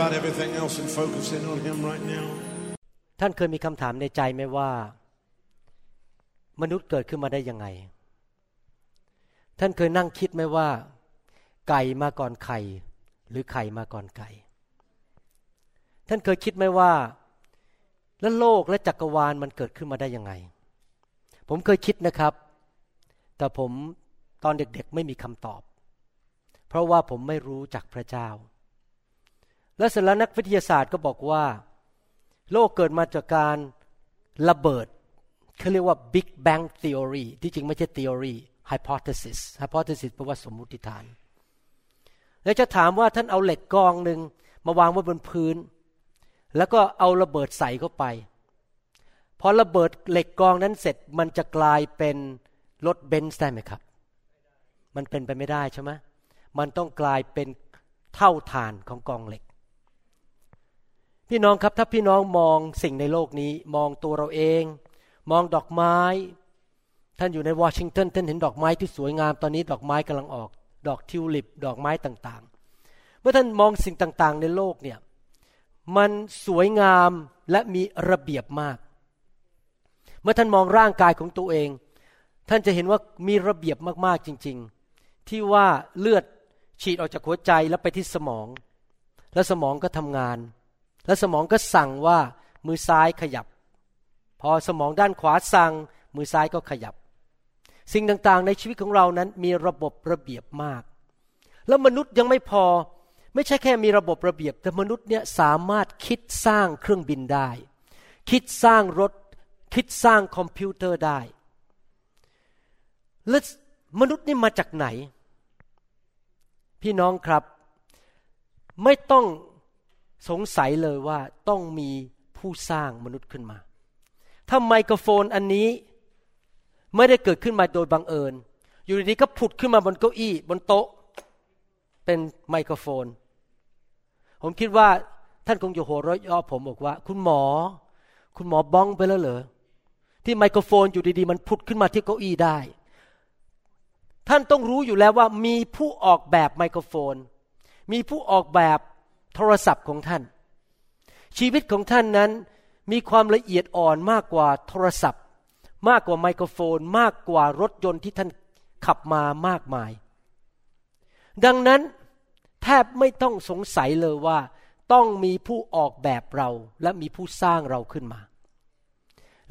about everything else and focus in on Him right now. ท่านเคยมีคำถามในใจไหมว่า มนุษย์เกิดขึ้นมาได้ยังไง ท่านเคยนั่งคิดไหมว่า ไก่มาก่อนไข่ หรือไข่มาก่อนไก่ ท่านเคยคิดไหมว่า แล้วโลกและจักรวาลมันเกิดขึ้นมาได้ยังไง ผมเคยคิดนะครับ แต่ผมตอนเด็กๆไม่มีคำตอบ เพราะว่าผมไม่รู้จักพระเจ้า และเสร็จแล้วนักวิทยาศาสตร์ก็บอกว่า โลกเกิดมาจากการระเบิดเขาเรียกว่า Big Bang Theory ที่จริงไม่ใช่ theory hypothesis hypothesis แปลว่าสมมุติฐาน แล้วจะถามว่าท่านเอาเหล็กกองหนึ่งมาวางไว้บนพื้น แล้วก็เอาระเบิดใส่เข้าไป พอระเบิดเหล็กกองนั้นเสร็จมันจะกลายเป็นรถเบนซ์ได้ไหมครับ มันเป็นไปไม่ได้ใช่ไหมมันต้องกลายเป็นเท่าฐานของกองเหล็ก พี่น้องครับถ้าพี่น้องมองสิ่งในโลกนี้ มองตัวเราเอง มองดอกไม้ ท่านอยู่ในวอชิงตันท่านเห็นดอกไม้ที่สวยงามตอนนี้ดอกไม้กำลังออก ดอกทิวลิป ดอกไม้ต่างๆ เมื่อท่านมองสิ่งต่างๆ ในโลกเนี่ยมันสวยงามและมีระเบียบมาก เมื่อท่านมองร่างกายของตัวเอง ท่านจะเห็นว่ามีระเบียบมากๆจริง ๆ ที่ว่าเลือดฉีดออกจากหัวใจแล้วไปที่สมอง แล้วสมองก็ทำงาน แล้วสมองก็สั่งว่ามือซ้ายขยับ พอสมองด้านขวาสั่งมือซ้ายก็ขยับ สิ่งต่างๆ ในชีวิตของเรานั้นมีระบบระเบียบมาก แล้วมนุษย์ยังไม่พอไม่ใช่แค่มีระบบระเบียบ แต่มนุษย์เนี่ยสามารถคิดสร้างเครื่องบินได้ คิดสร้างรถ คิดสร้างคอมพิวเตอร์ได้แล้วมนุษย์นี่มาจากไหน พี่น้องครับ ไม่ต้อง สงสัยเลยว่าต้องมีผู้สร้างมนุษย์ขึ้นมา ถ้าไมโครโฟนอันนี้ไม่ได้เกิดขึ้นมาโดยบังเอิญ อยู่ดีๆก็ผุดขึ้นมาบนเก้าอี้บนโต๊ะ เป็นไมโครโฟน ผมคิดว่าท่านคงจะโหร้อยย่อผมบอกว่า คุณหมอ คุณหมอบ้องไปแล้วเหรอที่ไมโครโฟนอยู่ดีๆ มันผุดขึ้นมาที่เก้าอี้ได้ ท่านต้องรู้อยู่แล้วว่ามีผู้ออกแบบไมโครโฟน มีผู้ออกแบบ โทรศัพท์ของท่าน ชีวิตของท่านนั้นมีความละเอียดอ่อนมากกว่าโทรศัพท์ มากกว่าไมโครโฟน มากกว่ารถยนต์ที่ท่านขับมามากมาย ดังนั้นแทบไม่ต้องสงสัยเลยว่า ต้องมีผู้ออกแบบเราและมีผู้สร้างเราขึ้นมา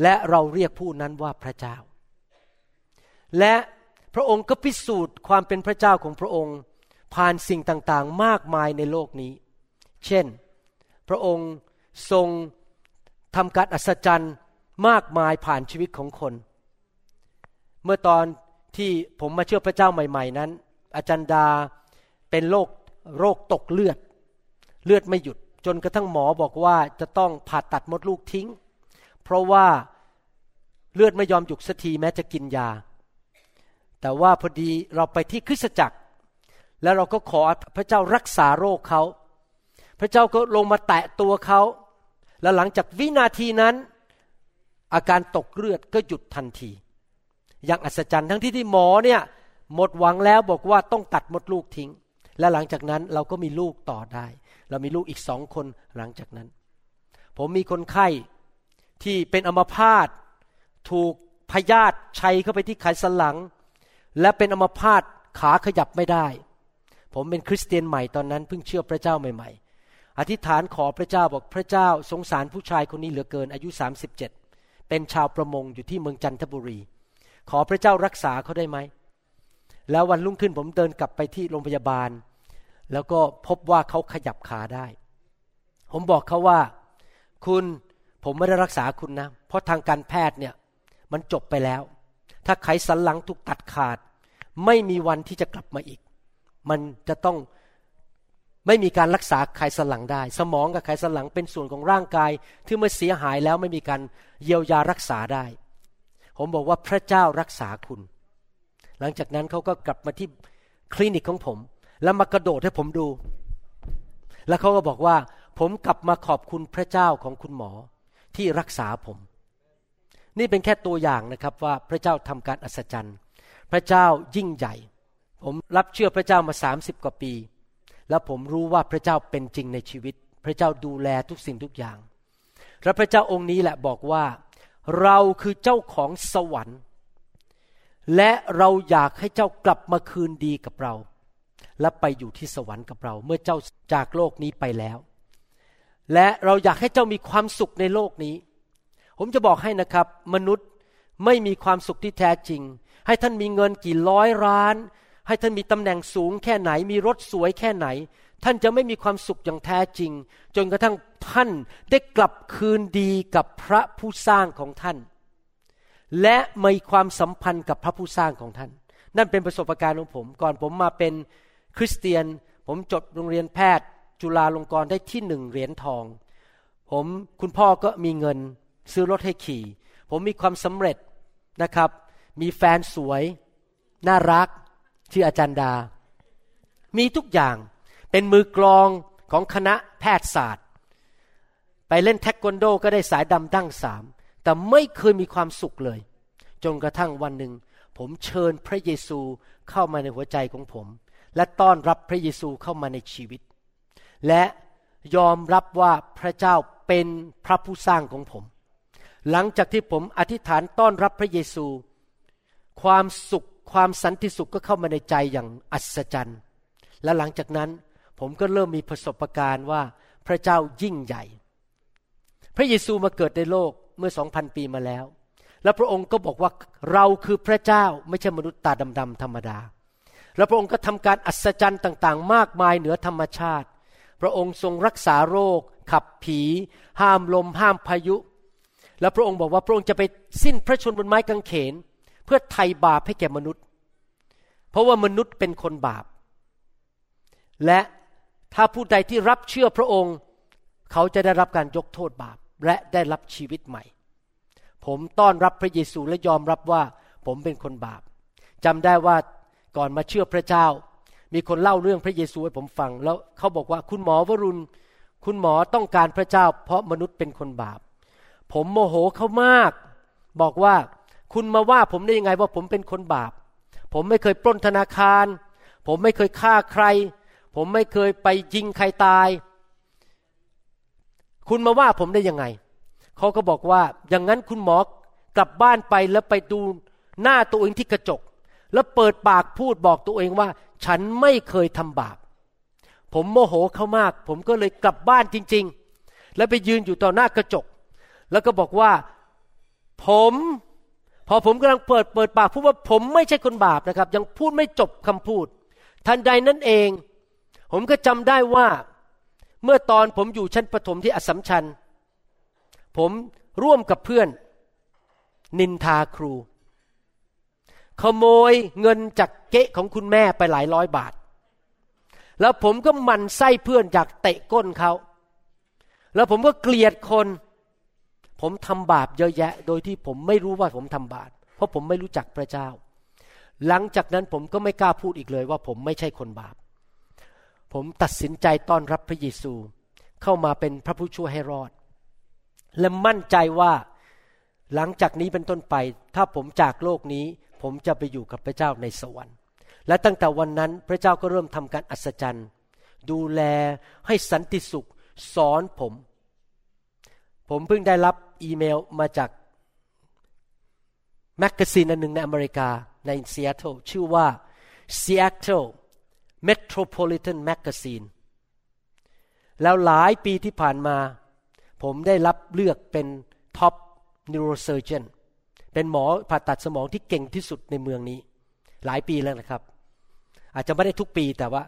และเราเรียกผู้นั้นว่าพระเจ้า และพระองค์ก็พิสูจน์ความเป็นพระเจ้าของพระองค์ ผ่านสิ่งต่างๆ มากมายในโลกนี้ เช่น พระองค์ทรงทำการอัศจรรย์มากมายผ่านชีวิตของคน เมื่อตอนที่ผมมาเชื่อพระเจ้าใหม่ ๆ นั้น อาจารย์ดาเป็นโรคโรคตกเลือด เลือดไม่หยุด จนกระทั่งหมอบอกว่าจะต้องผ่าตัดมดลูกทิ้ง เพราะว่าเลือดไม่ยอมหยุดสักทีแม้จะกินยา แต่ว่าพอดีเราไปที่คริสตจักร แล้วเราก็ขอพระเจ้ารักษาโรคเขา พระเจ้าก็ลงมาแตะตัวเขา แล้วหลังจากวินาทีนั้น อาการตกเลือดก็หยุดทันที อย่างอัศจรรย์ทั้งที่ที่หมอเนี่ยหมดหวังแล้วบอกว่าต้องตัดมดลูกทิ้ง และหลังจากนั้นเราก็มีลูกต่อได้ เรามีลูกอีกสองคนหลังจากนั้น ผมมีคนไข้ที่เป็นอัมพาตถูกพยาธิชัยเข้าไปที่ไขสันหลัง และเป็นอัมพาตขาขยับไม่ได้ ผมเป็นคริสเตียนใหม่ตอนนั้นเพิ่งเชื่อพระเจ้าใหม่ๆ อธิษฐานขอพระเจ้าบอกพระเจ้าสงสารผู้ชายคนนี้เหลือเกินอายุ 37 เป็นชาวประมงอยู่ที่เมืองจันทบุรี ขอพระเจ้ารักษาเขาได้ไหม แล้ววันรุ่งขึ้นผมเดินกลับไปที่โรงพยาบาล แล้วก็พบว่าเขาขยับขาได้ ผมบอกเขาว่า คุณผมไม่ได้รักษาคุณนะ เพราะทางการแพทย์เนี่ยมันจบไปแล้ว ถ้าไขสันหลังถูกตัดขาด ไม่มีวันที่จะกลับมาอีก มันจะต้อง ไม่มีการรักษาไขสันหลังได้ สมองกับไขสันหลังเป็นส่วนของร่างกาย ที่เมื่อเสียหายแล้วไม่มีการเยียวยารักษาได้ ผมบอกว่าพระเจ้ารักษาคุณ หลังจากนั้นเขาก็กลับมาที่คลินิกของผม แล้วมากระโดดให้ผมดู แล้วเขาก็บอกว่า ผมกลับมาขอบคุณพระเจ้าของคุณหมอที่รักษาผม นี่เป็นแค่ตัวอย่างนะครับว่าพระเจ้าทำการอัศจรรย์ พระเจ้ายิ่งใหญ่ ผมรับเชื่อพระเจ้ามาสามสิบกว่าปี แล้วผมรู้ว่าพระเจ้าเป็นจริงในชีวิต พระเจ้าดูแลทุกสิ่งทุกอย่าง และพระเจ้าองค์นี้แหละบอกว่า เราคือเจ้าของสวรรค์ และเราอยากให้เจ้ากลับมาคืนดีกับเรา และไปอยู่ที่สวรรค์กับเรา เมื่อเจ้าจากโลกนี้ไปแล้ว และเราอยากให้เจ้ามีความสุขในโลกนี้ ผมจะบอกให้นะครับ มนุษย์ไม่มีความสุขที่แท้จริง ให้ท่านมีเงินกี่ร้อยล้าน ให้ท่านมีตำแหน่งสูงแค่ไหน มีรถสวยแค่ไหน ท่านจะไม่มีความสุขอย่างแท้จริง จนกระทั่งท่านได้กลับคืนดีกับพระผู้สร้างของท่าน และมีความสัมพันธ์กับพระผู้สร้างของท่าน นั่นเป็นประสบการณ์ของผม ก่อนผมมาเป็นคริสเตียน ผมจบโรงเรียนแพทย์ จุฬาลงกรณ์ได้ที่หนึ่งเหรียญทอง ผมคุณพ่อก็มีเงินซื้อรถให้ขี่ ผมมีความสำเร็จนะครับ มีแฟนสวย น่ารัก ชื่ออาจารย์ดา มีทุกอย่างเป็นมือกลองของคณะแพทยศาสตร์ ไปเล่นแทควันโดก็ได้สายดำดั้งสาม แต่ไม่เคยมีความสุขเลย จนกระทั่งวันหนึ่ง ผมเชิญพระเยซูเข้ามาในหัวใจของผม และต้อนรับพระเยซูเข้ามาในชีวิต และยอมรับว่าพระเจ้าเป็นพระผู้สร้างของผม หลังจากที่ผมอธิษฐานต้อนรับพระเยซู ความสุข ความสันติสุขก็เข้ามาในใจอย่างอัศจรรย์ และหลังจากนั้นผมก็เริ่มมีประสบการณ์ว่าพระเจ้ายิ่งใหญ่ พระเยซูมาเกิดในโลกเมื่อสองพันปีมาแล้ว แล้วพระองค์ก็บอกว่าเราคือพระเจ้าไม่ใช่มนุษย์ตาดำๆธรรมดา แล้วพระองค์ก็ทำการอัศจรรย์ต่างๆ มากมายเหนือธรรมชาติ พระองค์ทรงรักษาโรค ขับผี ห้ามลม ห้ามพายุ แล้วพระองค์บอกว่าพระองค์จะไปสิ้นพระชนบนไม้กางเขนเพื่อไถ่บาปให้แก่มนุษย์ เพราะว่ามนุษย์เป็นคนบาป และถ้าผู้ใดที่รับเชื่อพระองค์ เขาจะได้รับการยกโทษบาปและได้รับชีวิตใหม่ ผมต้อนรับพระเยซูและยอมรับว่า ผมเป็นคนบาปจำได้ว่าก่อนมาเชื่อพระเจ้า มีคนเล่าเรื่องพระเยซูให้ผมฟัง แล้วเขาบอกว่าคุณหมอวรุณ คุณหมอต้องการพระเจ้า เพราะมนุษย์เป็นคนบาป ผมโมโหเขามาก บอกว่า คุณมาว่าผมได้ยังไงว่าผมเป็นคนบาป ผมไม่เคยปล้นธนาคาร ผมไม่เคยฆ่าใคร ผมไม่เคยไปยิงใครตาย คุณมาว่าผมได้ยังไง เขาก็บอกว่าอย่างนั้นคุณหมอกลับบ้านไปแล้วไปดูหน้าตัวเองที่กระจก แล้วเปิดปากพูดบอกตัวเองว่า ฉันไม่เคยทำบาป ผมโมโหเขามาก ผมก็เลยกลับบ้านจริง ๆ แล้วไปยืนอยู่ต่อหน้ากระจก แล้วก็บอกว่า ผม พอผมกำลังเปิดเปิดปากพูดว่าผมไม่ใช่คนบาปนะครับ ยังพูดไม่จบคำพูด ทันใดนั้นเอง ผมก็จำได้ว่า เมื่อตอนผมอยู่ชั้นประถมที่อสมชัญ ผมร่วมกับเพื่อน นินทาครู ขโมยเงินจากเก๊ะของคุณแม่ไปหลายร้อยบาท แล้วผมก็มันไส้เพื่อนอยากเตะก้นเขา แล้วผมก็เกลียดคน ผมทำบาปเยอะแยะ โดยที่ผมไม่รู้ว่าผมทำบาปเพราะผมไม่รู้จักพระเจ้า หลังจากนั้นผมก็ไม่กล้าพูดอีกเลยว่าผมไม่ใช่คนบาป ผมตัดสินใจต้อนรับพระเยซู เข้ามาเป็นพระผู้ช่วยให้รอด และมั่นใจว่าหลังจากนี้เป็นต้นไป ถ้าผมจากโลกนี้ ผมจะไปอยู่กับพระเจ้าในสวรรค์ และตั้งแต่วันนั้นพระเจ้าก็เริ่มทำการอัศจรรย์ ดูแลให้สันติสุขสอนผม ผมเพิ่งได้รับ อีเมลมาจาก magazine อันหนึ่งในอเมริกาในซีแอตเทิลชื่อว่า Seattle Metropolitan Magazine แล้วหลายปีที่ผ่านมา ผมได้รับเลือกเป็น top neurosurgeon เป็นหมอผ่าตัดสมองที่เก่งที่สุดในเมืองนี้ หลายปีแล้วนะครับ อาจจะไม่ได้ทุกปีแต่ว่า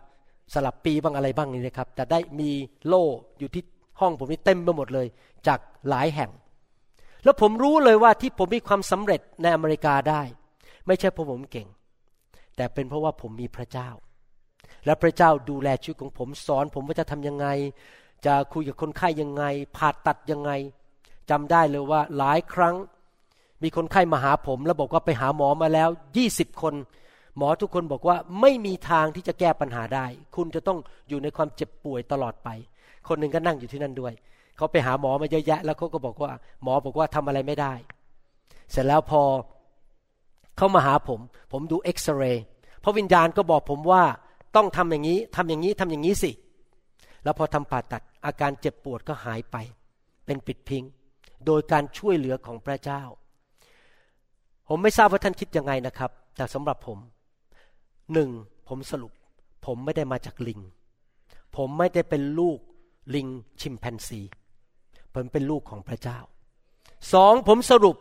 สลับปีบ้างอะไรบ้างนี่นะครับ แต่ได้มีโล่อยู่ที่ห้องผมนี่เต็มไปหมดเลย จากหลายแห่ง แล้วผมรู้เลยว่าที่ผมมีความสำเร็จในอเมริกาได้ ไม่ใช่เพราะผมเก่ง แต่เป็นเพราะว่าผมมีพระเจ้า และพระเจ้าดูแลชีวิตของผมสอน ผมว่าจะทำยังไง จะคุยกับคนไข้ยังไงผ่าตัดยังไงจำได้เลยว่าหลายครั้ง มีคนไข้มาหาผม แล้วบอกว่าไปหาหมอมาแล้วยี่สิบคนหมอทุกคนบอกว่าไม่มีทางที่จะแก้ปัญหาได้ คุณจะต้องอยู่ในความเจ็บป่วยตลอดไป คนหนึ่งก็นั่งอยู่ที่นั่นด้วย เขาไปหาหมอมาเยอะแยะ แล้วเขาก็บอกว่า หมอบอกว่าทำอะไรไม่ได้ เสร็จแล้วพอเขามาหาผม ผมดูเอ็กซเรย์พระวิญญาณก็บอกผมว่าต้องทำอย่างนี้ทำอย่างนี้ทำอย่างนี้สิ แล้วพอทำผ่าตัดอาการเจ็บปวดก็หายไป เป็นปิดพิง โดยการช่วยเหลือของพระเจ้า ผมไม่ทราบว่าท่านคิดยังไงนะครับ แต่สำหรับผมหนึ่งผมสรุป ผมไม่ได้มาจากลิง ผมไม่ได้เป็นลูกลิงชิมแปนซี ผมเป็นลูกของพระเจ้าสองผมสรุป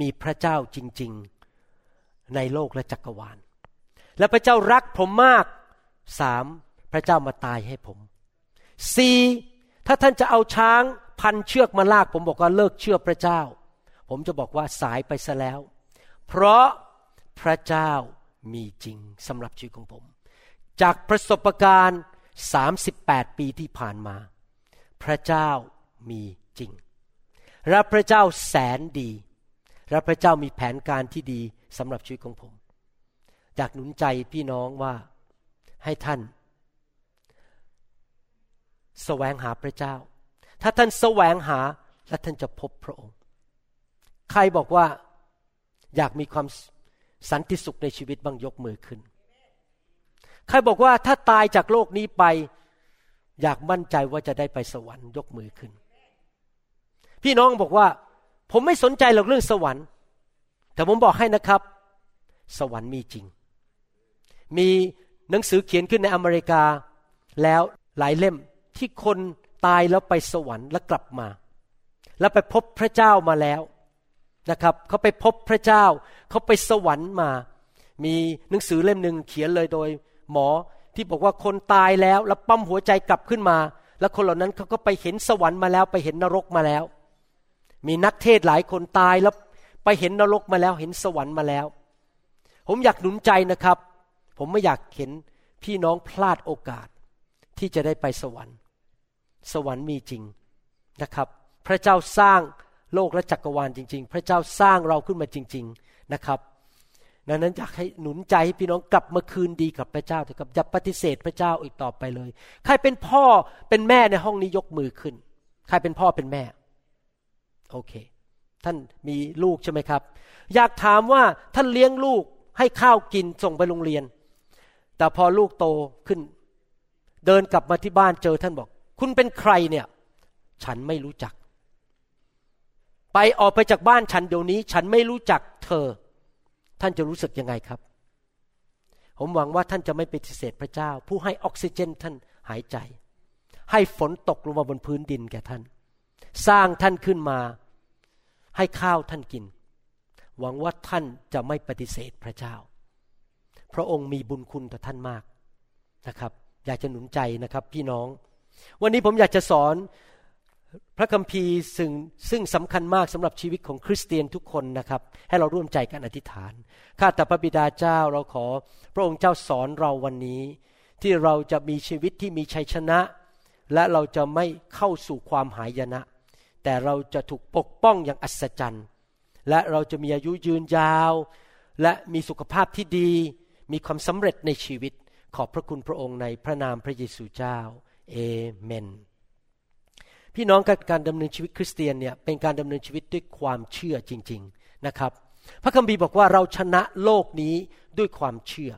มีพระเจ้าจริง ๆ ในโลกและจักรวาล และพระเจ้ารักผมมากสามพระเจ้ามาตายให้ผมสี่ถ้าท่านจะเอาช้างพันเชือกมาลาก ผมบอกว่าเลิกเชื่อพระเจ้า ผมจะบอกว่าสายไปซะแล้ว เพราะพระเจ้ามีจริงสำหรับชีวิตของผม จากประสบการณ์ 38 ปีที่ผ่านมา พระเจ้า มีจริงและพระเจ้าแสนดีและพระเจ้ามีแผนการที่ดีสำหรับชีวิตของผมอยากหนุนใจพี่น้องว่าให้ท่านแสวงหาพระเจ้า ถ้าท่านแสวงหาและท่านจะพบพระองค์ ใครบอกว่าอยากมีความสันติสุขในชีวิตบ้างยกมือขึ้น ใครบอกว่าถ้าตายจากโลกนี้ไป อยากมั่นใจว่าจะได้ไปสวรรค์ยกมือขึ้น พี่น้องบอกว่า ผมไม่สนใจหรอกเรื่องสวรรค์ แต่ผมบอกให้นะครับ สวรรค์มีจริง มีหนังสือเขียนขึ้นในอเมริกา แล้วหลายเล่มที่คนตายแล้วไปสวรรค์แล้วกลับมา แล้วไปพบพระเจ้ามาแล้วนะครับเขาไปพบพระเจ้า เขาไปสวรรค์มา มีหนังสือเล่มหนึ่งเขียนเลยโดย หมอที่บอกว่าคนตายแล้ว แล้วปั๊มหัวใจกลับขึ้นมา แล้วคนเหล่านั้นเขาก็ไปเห็นสวรรค์มาแล้ว ไปเห็นนรกมาแล้ว มีนักเทศหลายคนตายแล้วไปเห็นนรกมาแล้วเห็นสวรรค์มาแล้ว ผมอยากหนุนใจนะครับ ผมไม่อยากเห็นพี่น้องพลาดโอกาสที่จะได้ไปสวรรค์ สวรรค์มีจริงนะครับ พระเจ้าสร้างโลกและจักรวาลจริง ๆ พระเจ้าสร้างเราขึ้นมาจริง ๆนะครับดังนั้นอยากให้หนุนใจให้พี่น้องกลับมาคืนดีกับพระเจ้าเถอะครับอย่าปฏิเสธพระเจ้าอีกต่อไปเลย ใครเป็นพ่อเป็นแม่ในห้องนี้ยกมือขึ้น ใครเป็นพ่อเป็นแม่ โอเค ท่านมีลูกใช่ไหมครับ อยากถามว่าท่านเลี้ยงลูกให้ข้าวกินส่งไปโรงเรียน แต่พอลูกโตขึ้น เดินกลับมาที่บ้านเจอท่านบอก คุณเป็นใครเนี่ย ฉันไม่รู้จัก ไปออกไปจากบ้านฉันเดี๋ยวนี้ ฉันไม่รู้จักเธอ ท่านจะรู้สึกยังไงครับ ผมหวังว่าท่านจะไม่ปฏิเสธพระเจ้า ผู้ให้ออกซิเจนท่านหายใจ ให้ฝนตกลงมาบนพื้นดินแก่ท่าน สร้างท่านขึ้นมา ให้ข้าวท่านกิน หวังว่าท่านจะไม่ปฏิเสธพระเจ้า พระองค์มีบุญคุณต่อท่านมากนะครับ อยากจะหนุนใจนะครับพี่น้อง วันนี้ผมอยากจะสอนพระคัมภีร์ซึ่งซึ่งสำคัญมากสำหรับชีวิตของคริสเตียนทุกคนนะครับ ให้เราร่วมใจกันอธิษฐาน ข้าแต่พระบิดาเจ้าเราขอ พระองค์เจ้าสอนเราวันนี้ ที่เราจะมีชีวิตที่มีชัยชนะ และเราจะไม่เข้าสู่ความหายนะ แต่เราจะถูกปกป้องอย่างอัศจรรย์ และเราจะมีอายุยืนยาว และมีสุขภาพที่ดี มีความสำเร็จในชีวิต ขอบพระคุณพระองค์ในพระนามพระเยซูเจ้า เอเมน พี่น้องการดำเนินชีวิตคริสเตียนเนี่ยเป็นการดำเนินชีวิตด้วยความเชื่อจริง ๆนะครับ พระคัมภีร์บอกว่าเราชนะโลกนี้ด้วยความเชื่อ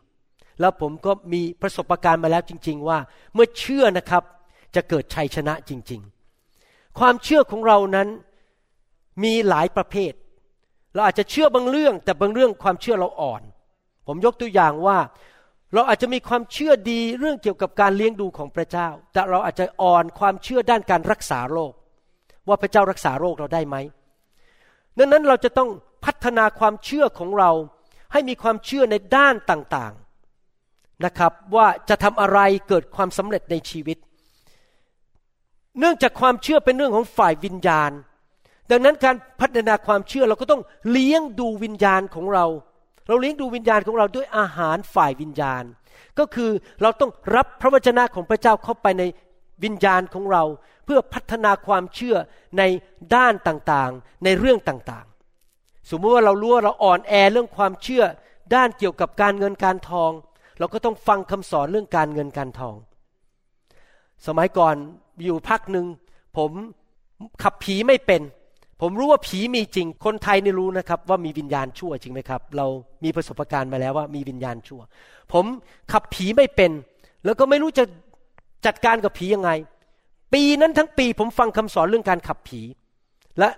แล้วผมก็มีประสบการณ์มาแล้วจริง ๆ ว่าเมื่อเชื่อนะครับจะเกิดชัยชนะจริง ๆ ความเชื่อของเรานั้นมีหลายประเภท เราอาจจะเชื่อบางเรื่อง แต่บางเรื่องความเชื่อเราอ่อน ผมยกตัวอย่างว่า เราอาจจะมีความเชื่อดีเรื่องเกี่ยวกับการเลี้ยงดูของพระเจ้า แต่เราอาจจะอ่อนความเชื่อด้านการรักษาโรค ว่าพระเจ้ารักษาโรคเราได้ไหมดังนั้นเราจะต้องพัฒนาความเชื่อของเราให้มีความเชื่อในด้านต่างๆนะครับ ว่าจะทำอะไรเกิดความสำเร็จในชีวิต เนื่องจากความเชื่อเป็นเรื่องของฝ่ายวิญญาณ ดังนั้นการพัฒนาความเชื่อเราก็ต้องเลี้ยงดูวิญญาณของเรา เราเลี้ยงดูวิญญาณของเราด้วยอาหารฝ่ายวิญญาณ ก็คือเราต้องรับพระวจนะของพระเจ้าเข้าไปในวิญญาณของเรา เพื่อพัฒนาความเชื่อในด้านต่างๆ ในเรื่องต่างๆ สมมติว่าเรารู้ว่าเราอ่อนแอเรื่องความเชื่อ ด้านเกี่ยวกับการเงินการทอง เราก็ต้องฟังคำสอนเรื่องการเงินการทอง สมัยก่อน อยู่พักหนึ่งผมขับผีไม่เป็น ผมรู้ว่าผีมีจริง คนไทยนี่รู้นะครับ ว่ามีวิญญาณชั่วจริงไหมครับ เรามีประสบการณ์มาแล้วว่ามีวิญญาณชั่ว ผมขับผีไม่เป็น แล้วก็ไม่รู้จะจัดการกับผียังไง ปีนั้นทั้งปีผมฟังคำสอนเรื่องการขับผี และ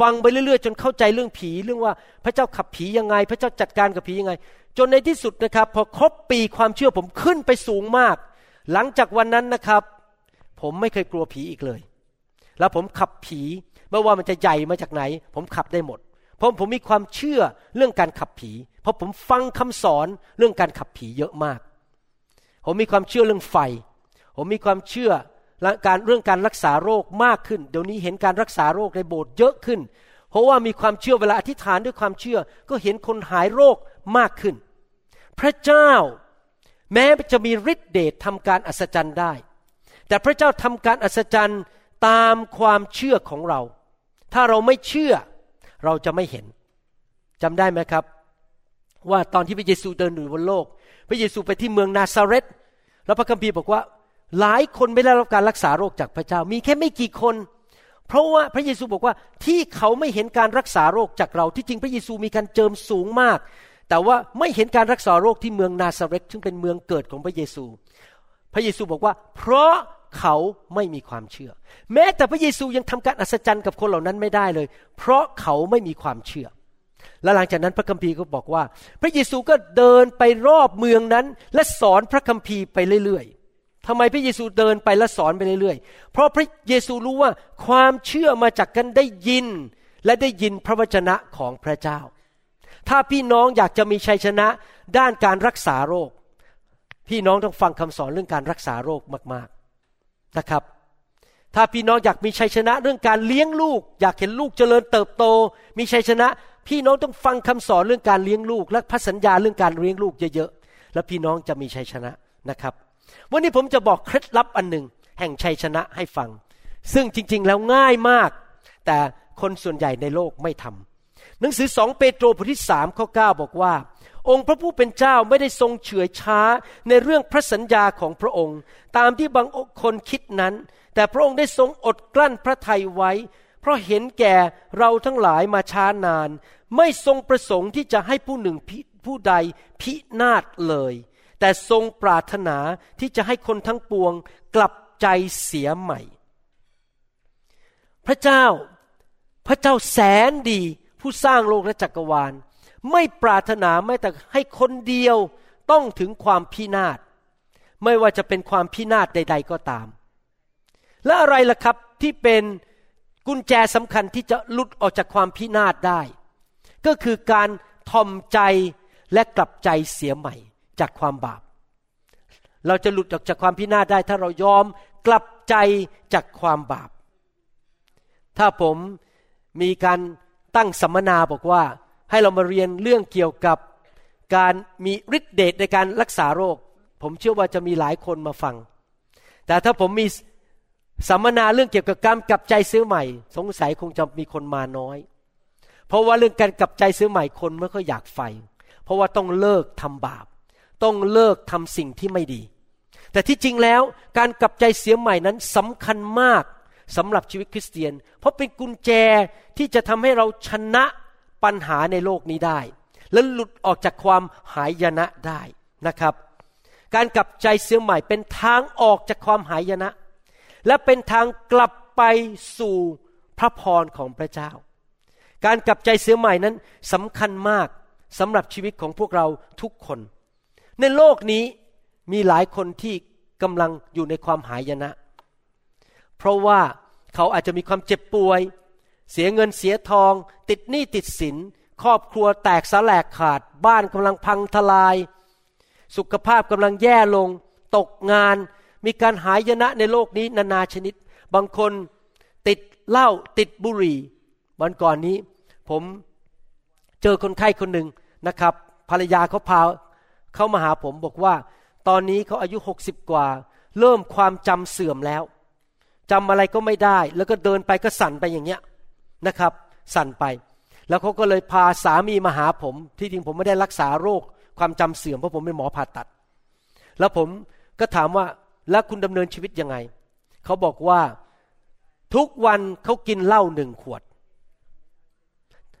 ฟังไปเรื่อยๆ จนเข้าใจเรื่องผีเรื่องว่าพระเจ้าขับผียังไง พระเจ้าจัดการกับผียังไง จนในที่สุดนะครับ พอครบปีความเชื่อผมขึ้นไปสูงมาก หลังจากวันนั้นนะครับ ผมไม่เคยกลัวผีอีกเลย แล้วผมขับผีไม่ว่ามันจะใหญ่มาจากไหน ผมขับได้หมด เพราะผมมีความเชื่อเรื่องการขับผี เพราะผมฟังคำสอนเรื่องการขับผีเยอะมาก ผมมีความเชื่อเรื่องไฟ ผมมีความเชื่อการเรื่องการรักษาโรคมากขึ้น เดี๋ยวนี้เห็นการรักษาโรคในโบสถ์เยอะขึ้น เพราะว่ามีความเชื่อเวลาอธิษฐานด้วยความเชื่อ ก็เห็นคนหายโรคมากขึ้น พระเจ้า แม้จะมีฤทธิเดชทำการอัศจรรย์ได้ แต่พระเจ้าทำการอัศจรรย์ตามความเชื่อของเรา ถ้าเราไม่เชื่อเราจะไม่เห็นจำได้ไหมครับ ว่าตอนที่พระเยซูเดินอยู่บนโลก พระเยซูไปที่เมืองนาซาเรตแล้วพระคัมภีร์บอกว่า หลายคนไม่ได้รับการรักษาโรคจากพระเจ้า มีแค่ไม่กี่คน เพราะว่าพระเยซูบอกว่าที่เขาไม่เห็นการรักษาโรคจากเราที่จริงพระเยซูมีการเจิมสูงมาก แต่ว่าไม่เห็นการรักษาโรคที่เมืองนาซาเรตซึ่งเป็นเมืองเกิดของพระเยซู พระเยซูบอกว่า เพราะ เขาไม่มีความเชื่อ แม้แต่พระเยซูยังทำการอัศจรรย์กับคนเหล่านั้นไม่ได้เลย เพราะเขาไม่มีความเชื่อ และหลังจากนั้นพระคัมภีร์ก็บอกว่า พระเยซูก็เดินไปรอบเมืองนั้น และสอนพระคัมภีร์ไปเรื่อยๆทำไมพระเยซูเดินไปและสอนไปเรื่อยๆ เพราะพระเยซูรู้ว่าความเชื่อมาจากการได้ยิน และได้ยินพระวจนะของพระเจ้า ถ้าพี่น้องอยากจะมีชัยชนะด้านการรักษาโรคพี่น้องต้องฟังคำสอนเรื่องการรักษาโรคมาก นะครับ ถ้าพี่น้องอยากมีชัยชนะเรื่องการเลี้ยงลูก อยากเห็นลูกเจริญเติบโต มีชัยชนะ พี่น้องต้องฟังคำสอนเรื่องการเลี้ยงลูก และพระสัญญาเรื่องการเลี้ยงลูกเยอะๆแล้วพี่น้องจะมีชัยชนะนะครับ วันนี้ผมจะบอกเคล็ดลับอันหนึ่งแห่งชัยชนะให้ฟัง ซึ่งจริงๆแล้วง่ายมาก แต่คนส่วนใหญ่ในโลกไม่ทำหนังสือสองเปโตรบทที่สามข้อเก้าบอกว่า องค์พระผู้เป็นเจ้าไม่ได้ทรงเฉื่อยช้าในเรื่องพระสัญญาของพระองค์ ตามที่บางคนคิดนั้น แต่พระองค์ได้ทรงอดกลั้นพระทัยไว้ เพราะเห็นแก่เราทั้งหลายมาช้านาน ไม่ทรงประสงค์ที่จะให้ผู้หนึ่งผู้ใดพินาศเลย แต่ทรงปรารถนาที่จะให้คนทั้งปวงกลับใจเสียใหม่ พระเจ้าพระเจ้าแสนดีผู้สร้างโลกและจักรวาล ไม่ปรารถนาแม้แต่ให้คนเดียวต้องถึงความพินาศ ไม่ว่าจะเป็นความพินาศใด ๆก็ตาม และอะไรล่ะครับที่เป็นกุญแจสำคัญที่จะหลุดออกจากความพินาศได้ ก็คือการทอมใจและกลับใจเสียใหม่จากความบาป เราจะหลุดออกจากความพินาศได้ ถ้าเรายอมกลับใจจากความบาป ถ้าผมมีการตั้งสัมมนาบอกว่า ให้เรามาเรียนเรื่องเกี่ยวกับการมีฤทธิเดชในการรักษาโรค ผมเชื่อว่าจะมีหลายคนมาฟัง แต่ถ้าผมมีสัมมนาเรื่องเกี่ยวกับการกลับใจซื้อใหม่ สงสัยคงจะมีคนมาน้อย เพราะว่าเรื่องการกลับใจซื้อใหม่คนไม่ค่อยอยากไฟเพราะว่าต้องเลิกทำบาป ต้องเลิกทำสิ่งที่ไม่ดี แต่ที่จริงแล้วการกลับใจเสียใหม่นั้นสำคัญมากสำหรับชีวิตคริสเตียน เพราะเป็นกุญแจที่จะทำให้เราชนะ ปัญหาในโลกนี้ได้ และหลุดออกจากความหายนะได้นะครับ การกลับใจเสียใหม่เป็นทางออกจากความหายนะ และเป็นทางกลับไปสู่พระพรของพระเจ้า การกลับใจเสียใหม่นั้นสำคัญมากสำหรับชีวิตของพวกเราทุกคน ในโลกนี้มีหลายคนที่กำลังอยู่ในความหายนะ เพราะว่าเขาอาจจะมีความเจ็บป่วย เสียเงินเสียทอง ติดหนี้ติดสิน ครอบครัวแตกสาแหลกขาด บ้านกำลังพังทลาย สุขภาพกำลังแย่ลง ตกงาน มีการหายนะในโลกนี้นานาชนิด บางคนติดเหล้าติดบุหรี่ วันก่อนนี้ ผมเจอคนไข้คนหนึ่งนะครับ ภรรยาเขาพาเขามาหาผมบอกว่า ตอนนี้เขาอายุหกสิบกว่า เริ่มความจำเสื่อมแล้วจำอะไรก็ไม่ได้ แล้วก็เดินไปก็สั่นไปอย่างเงี้ย นะครับ สั่นไป แล้วเขาก็เลยพาสามีมาหาผม ที่จริงผมไม่ได้รักษาโรคความจำเสื่อมเพราะผมเป็นหมอผ่าตัด แล้วผมก็ถามว่าแล้วคุณดำเนินชีวิตยังไง เขาบอกว่าทุกวันเขากินเหล้าหนึ่งขวด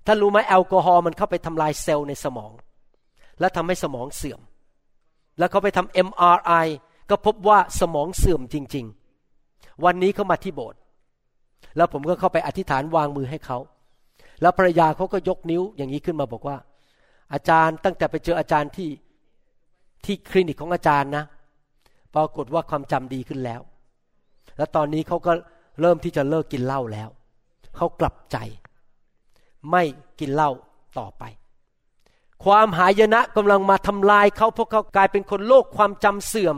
ท่านรู้ไหมแอลกอฮอล์มันเข้าไปทำลายเซลล์ในสมอง และทำให้สมองเสื่อม แล้วเขาไปทำ MRI ก็พบว่าสมองเสื่อมจริง ๆ วันนี้เขามาที่โบสถ์ แล้วผมก็เข้าไปอธิษฐานวางมือให้เขา แล้วภรรยาเขาก็ยกนิ้วอย่างนี้ขึ้นมาบอกว่า อาจารย์ตั้งแต่ไปเจออาจารย์ที่ที่คลินิกของอาจารย์นะปรากฏว่าความจำดีขึ้นแล้ว แล้วตอนนี้เขาก็เริ่มที่จะเลิกกินเหล้าแล้ว เขากลับใจ ไม่กินเหล้าต่อไป ความหายนะกำลังมาทำลายเขาเพราะเขากลายเป็นคนโรคความจำเสื่อม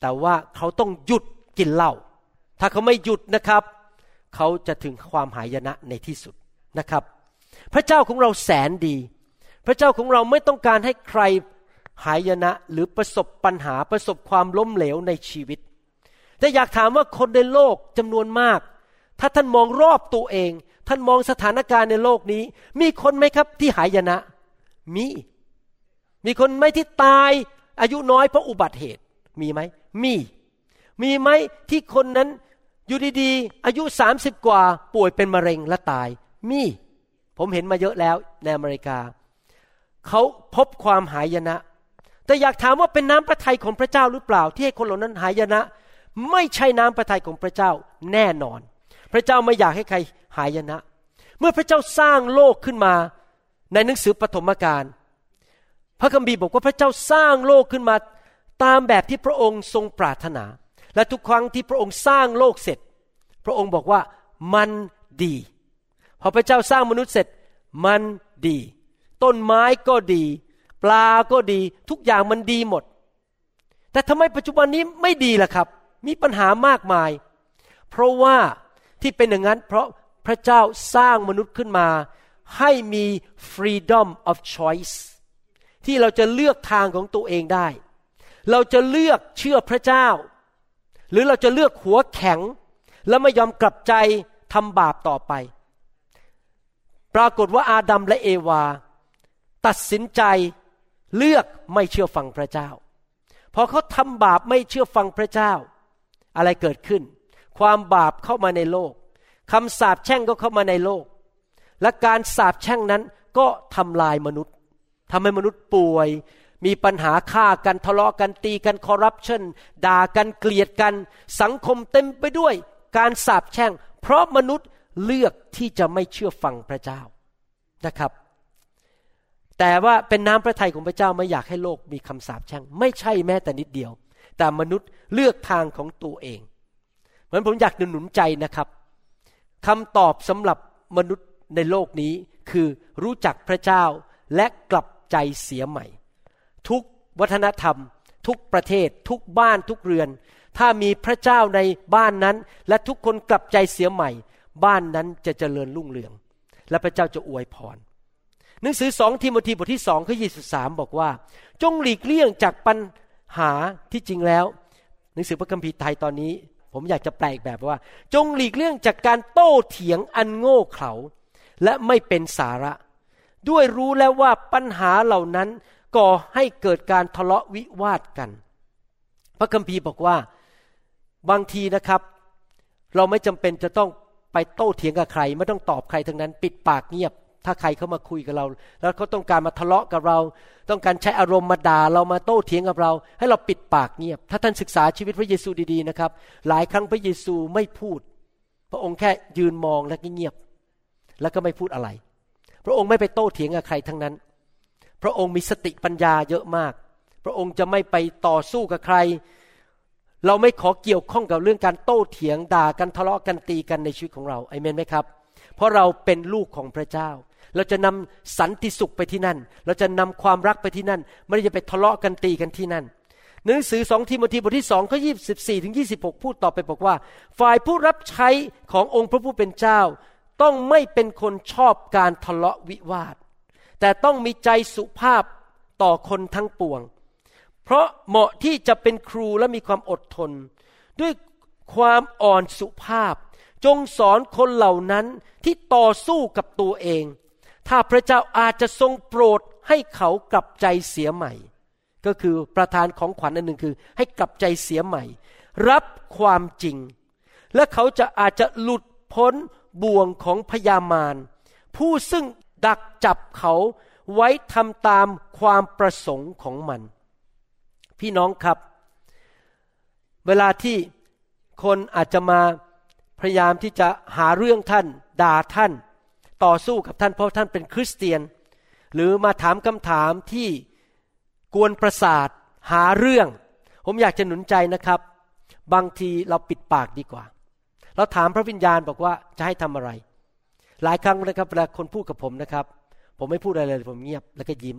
แต่ว่าเขาต้องหยุดกินเหล้าถ้าเขาไม่หยุดนะครับ เขาจะถึงความหายนะในที่สุดนะครับ พระเจ้าของเราแสนดี พระเจ้าของเราไม่ต้องการให้ใครหายนะหรือประสบปัญหาประสบความล้มเหลวในชีวิต แต่อยากถามว่าคนในโลกจำนวนมาก ถ้าท่านมองรอบตัวเอง ท่านมองสถานการณ์ในโลกนี้ มีคนไหมครับที่หายนะ มี มีคนไหมที่ตาย อายุน้อยเพราะอุบัติเหตุ มีไหม มี มีไหมที่คนนั้น อยู่ดีๆ อายุสามสิบกว่าป่วยเป็นมะเร็งและตาย มี ผมเห็นมาเยอะแล้วในอเมริกา เขาพบความหายนะ แต่อยากถามว่าเป็นน้ำพระทัยของพระเจ้าหรือเปล่า ที่ให้คนเหล่านั้นหายนะ ไม่ใช่น้ำพระทัยของพระเจ้าแน่นอน พระเจ้าไม่อยากให้ใครหายนะ เมื่อพระเจ้าสร้างโลกขึ้นมา ในหนังสือปฐมกาลพระคัมภีร์บอกว่าพระเจ้าสร้างโลกขึ้นมา ตามแบบที่พระองค์ทรงปรารถนา และทุกครั้งที่พระองค์สร้างโลกเสร็จ พระองค์บอกว่ามันดี พอพระเจ้าสร้างมนุษย์เสร็จ มันดี ต้นไม้ก็ดี ปลาก็ดี ทุกอย่างมันดีหมด แต่ทำไมปัจจุบันนี้ไม่ดีล่ะครับ มีปัญหามากมาย เพราะว่าที่เป็นอย่างนั้น เพราะพระเจ้าสร้างมนุษย์ขึ้นมา ให้มี freedom of choice ที่เราจะเลือกทางของตัวเองได้ เราจะเลือกเชื่อพระเจ้า หรือเราจะเลือกหัวแข็ง แล้วไม่ยอมกลับใจทำบาปต่อไป ปรากฏว่าอาดัมและเอวา ตัดสินใจเลือกไม่เชื่อฟังพระเจ้า พอเขาทำบาปไม่เชื่อฟังพระเจ้า อะไรเกิดขึ้น ความบาปเข้ามาในโลกคำสาปแช่งก็เข้ามาในโลก และการสาปแช่งนั้นก็ทำลายมนุษย์ทำให้มนุษย์ป่วย มีปัญหาฆ่ากันทะเลาะกันตีกันคอร์รัปชันด่ากันเกลียดกัน สังคมเต็มไปด้วย การสาปแช่ง เพราะมนุษย์เลือกที่จะไม่เชื่อฟังพระเจ้านะครับ แต่ว่าเป็นน้ำพระทัยของพระเจ้าไม่อยากให้โลกมีคำสาปแช่ง ไม่ใช่แม้แต่นิดเดียว แต่มนุษย์เลือกทางของตัวเองเหมือนผมอยากหนุนใจนะครับคำตอบสำหรับมนุษย์ในโลกนี้คือรู้จักพระเจ้าและกลับใจเสียใหม่ ทุกวัฒนธรรม ทุกประเทศ ทุกบ้านทุกเรือน ถ้ามีพระเจ้าในบ้านนั้น และทุกคนกลับใจเสียใหม่ บ้านนั้นจะเจริญรุ่งเรือง และพระเจ้าจะอวยพรหนังสือสองทิโมธีบทที่สองข้อยี่สิบสามบอกว่า จงหลีกเลี่ยงจากปัญหาที่จริงแล้ว หนังสือพระคัมภีร์ไทยตอนนี้ ผมอยากจะแปลกแบบว่า จงหลีกเลี่ยงจากการโต้เถียงอันโง่เขลาและไม่เป็นสาระ ด้วยรู้แล้วว่าปัญหาเหล่านั้น ก่อให้เกิดการทะเลาะวิวาทกัน พระคัมภีร์บอกว่าบางทีนะครับ เราไม่จำเป็นจะต้องไปโต้เถียงกับใคร ไม่ต้องตอบใครทั้งนั้น ปิดปากเงียบ ถ้าใครเข้ามาคุยกับเรา แล้วเขาต้องการมาทะเลาะกับเรา ต้องการใช้อารมณ์มาด่าเรามาโต้เถียงกับเรา ให้เราปิดปากเงียบ ถ้าท่านศึกษาชีวิตพระเยซูดีๆนะครับ หลายครั้งพระเยซูไม่พูด พระองค์แค่ยืนมองแล้วก็เงียบ แล้วก็ไม่พูดอะไร พระองค์ไม่ไปโต้เถียงกับใครทั้งนั้น ระองค์มีสติปัญญาเยอะมาก พระองค์จะไม่ไปต่อสู้กับใคร เราไม่ขอเกี่ยวข้องกับเรื่องการโต้เถียงด่ากันทะเลาะกันตีกันในชีวิตของเราไอเมนไหมครับ เพราะเราเป็นลูกของพระเจ้า เราจะนำสันติสุขไปที่นั่น เราจะนำความรักไปที่นั่น ไม่ได้จะไปทะเลาะกันตีกันที่นั่นหนังสือสองทิโมธีบทที่สองข้อยี่สิบสี่ถึงยี่สิบหกพูดต่อไปบอกว่า ฝ่ายผู้รับใช้ขององค์พระผู้เป็นเจ้า ต้องไม่เป็นคนชอบการทะเลาะวิวาท แต่ต้องมีใจสุภาพต่อคนทั้งปวง เพราะเหมาะที่จะเป็นครูและมีความอดทน ด้วยความอ่อนสุภาพ จงสอนคนเหล่านั้นที่ต่อสู้กับตัวเอง ถ้าพระเจ้าอาจจะทรงโปรดให้เขากลับใจเสียใหม่ ก็คือประธานของขวัญอันหนึ่งคือ ให้กลับใจเสียใหม่ รับความจริง และเขาจะอาจจะหลุดพ้นบ่วงของพยามารผู้ซึ่ง ดักจับเขาไว้ทำตามความประสงค์ของมัน พี่น้องครับ เวลาที่คนอาจจะมาพยายามที่จะหาเรื่องท่านด่าท่าน ต่อสู้กับท่านเพราะท่านเป็นคริสเตียน หรือมาถามคำถามที่กวนประสาทหาเรื่อง ผมอยากจะหนุนใจนะครับ บางทีเราปิดปากดีกว่า เราถามพระวิญญาณบอกว่าจะให้ทำอะไร หลายครั้งนะครับเวลาคนพูดกับผมนะครับ ผมไม่พูดอะไรเลยผมเงียบแล้วก็ยิ้ม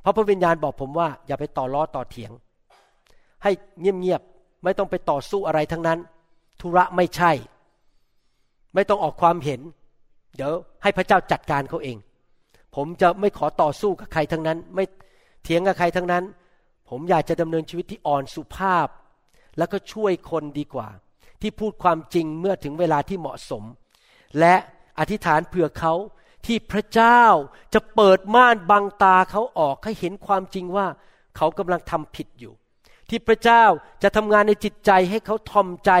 เพราะพระวิญญาณบอกผมว่าอย่าไปต่อล้อต่อเถียง ให้เงียบๆไม่ต้องไปต่อสู้อะไรทั้งนั้น ธุระไม่ใช่ ไม่ต้องออกความเห็น เดี๋ยวให้พระเจ้าจัดการเขาเอง ผมจะไม่ขอต่อสู้กับใครทั้งนั้น ไม่เถียงกับใครทั้งนั้น ผมอยากจะดำเนินชีวิตที่อ่อนสุภาพ แล้วก็ช่วยคนดีกว่า ที่พูดความจริงเมื่อถึงเวลาที่เหมาะสม และ อธิษฐานเผื่อเขาที่พระเจ้าจะเปิดม่านบังตาเขาออกให้เห็นความจริงว่า เขากำลังทำผิดอยู่ ที่พระเจ้าจะทำงานในจิตใจให้เขาทอมใจ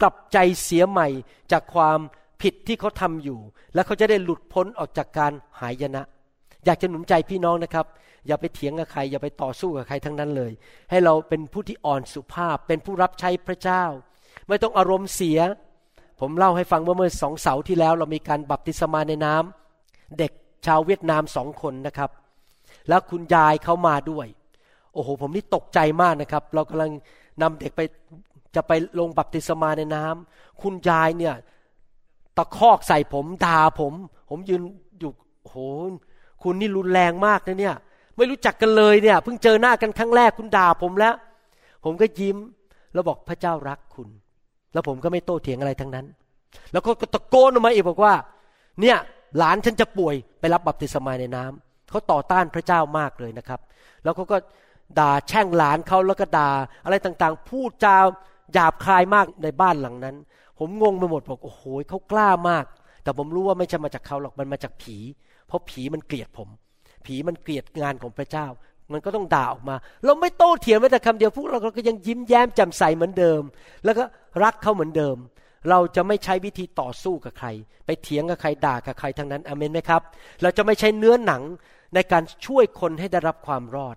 กลับใจเสียใหม่จากความผิดที่เขาทำอยู่ และเขาจะได้หลุดพ้นออกจากการหายนะ อยากจะหนุนใจพี่น้องนะครับ อย่าไปเถียงกับใคร อย่าไปต่อสู้กับใครทั้งนั้นเลย ให้เราเป็นผู้ที่อ่อนสุภาพ เป็นผู้รับใช้พระเจ้า ไม่ต้องอารมณ์เสีย ผมเล่าให้ฟังว่าเมื่อสองเสาร์ที่แล้วเรามีการบัพติศมาในน้ำเด็กชาวเวียดนามสองคนนะครับ แล้วคุณยายเขามาด้วย โอ้โห ผมนี่ตกใจมากนะครับ เรากำลังนำเด็กไปจะไปลงบัพติศมาในน้ำคุณยายเนี่ยตะคอกใส่ผมด่าผม ผมยืนอยู่โอ้โหคุณนี่รุนแรงมากนะเนี่ย ไม่รู้จักกันเลยเนี่ย เพิ่งเจอหน้ากันครั้งแรกคุณด่าผมแล้ว ผมก็ยิ้มแล้วบอกพระเจ้ารักคุณ แล้วผมก็ไม่โต้เถียงอะไรทั้งนั้น แล้วก็ตะโกนออกมาอีกบอกว่า เนี่ยหลานฉันจะป่วยไปรับบัพติศมาในน้ำเขาต่อต้านพระเจ้ามากเลยนะครับ แล้วเขาก็ด่าแช่งหลานเขาแล้วก็ด่าอะไรต่างๆ พูดจาหยาบคายมากในบ้านหลังนั้น ผมงงไปหมดบอกโอ้โหเขากล้ามาก แต่ผมรู้ว่าไม่ใช่มาจากเขาหรอกมันมาจากผี เพราะผีมันเกลียดผม ผีมันเกลียดงานของพระเจ้า มันก็ต้องด่าออกมา เราไม่โต้เถียงแม้แต่คำเดียวพวกเราก็ยังยิ้มแย้มแจ่มใสเหมือนเดิม แล้วก็รักเขาเหมือนเดิม เราจะไม่ใช้วิธีต่อสู้กับใคร ไปเถียงกับใครด่ากับใครทั้งนั้นอเมนไหมครับ เราจะไม่ใช้เนื้อหนังในการช่วยคนให้ได้รับความรอด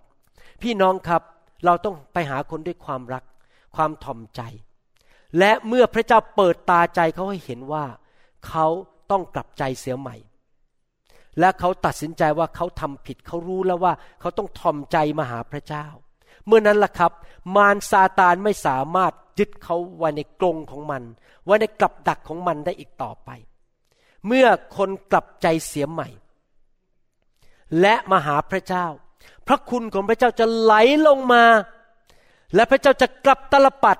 พี่น้องครับเราต้องไปหาคนด้วยความรัก ความถ่อมใจ และเมื่อพระเจ้าเปิดตาใจเขาให้เห็นว่า เขาต้องกลับใจเสียใหม่ และเขาตัดสินใจว่าเขาทำผิด เขารู้แล้วว่าเขาต้องทอมใจมาหาพระเจ้า เมื่อนั้นล่ะครับ มารซาตานไม่สามารถยึดเขาไว้ในกรงของมัน ไว้ในกับดักของมันได้อีกต่อไป เมื่อคนกลับใจเสียใหม่ และมาหาพระเจ้า พระคุณของพระเจ้าจะไหลลงมา และพระเจ้าจะกลับตลปัด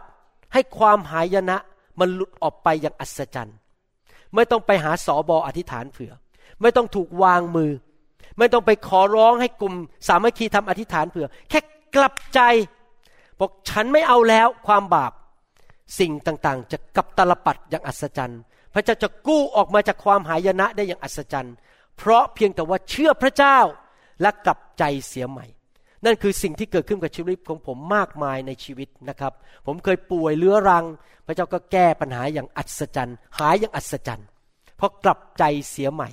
ให้ความหายนะมันหลุดออกไปอย่างอัศจรรย์ ไม่ต้องไปหาสอบออธิษฐานเผื่อ ไม่ต้องถูกวางมือ ไม่ต้องไปขอร้องให้กลุ่มสามัคคีทำอธิษฐานเผื่อ แค่กลับใจบอกฉันไม่เอาแล้วความบาป สิ่งต่างๆ จะกลับตลปัดอย่างอัศจรรย์ พระเจ้าจะกู้ออกมาจากความหายนะได้อย่างอัศจรรย์ เพราะเพียงแต่ว่าเชื่อพระเจ้าและกลับใจเสียใหม่ นั่นคือสิ่งที่เกิดขึ้นกับชีวิตของผมมากมายในชีวิตนะครับ ผมเคยป่วยเรื้อรัง พระเจ้าก็แก้ปัญหาอย่างอัศจรรย์ หายอย่างอัศจรรย์เพราะกลับใจเสียใหม่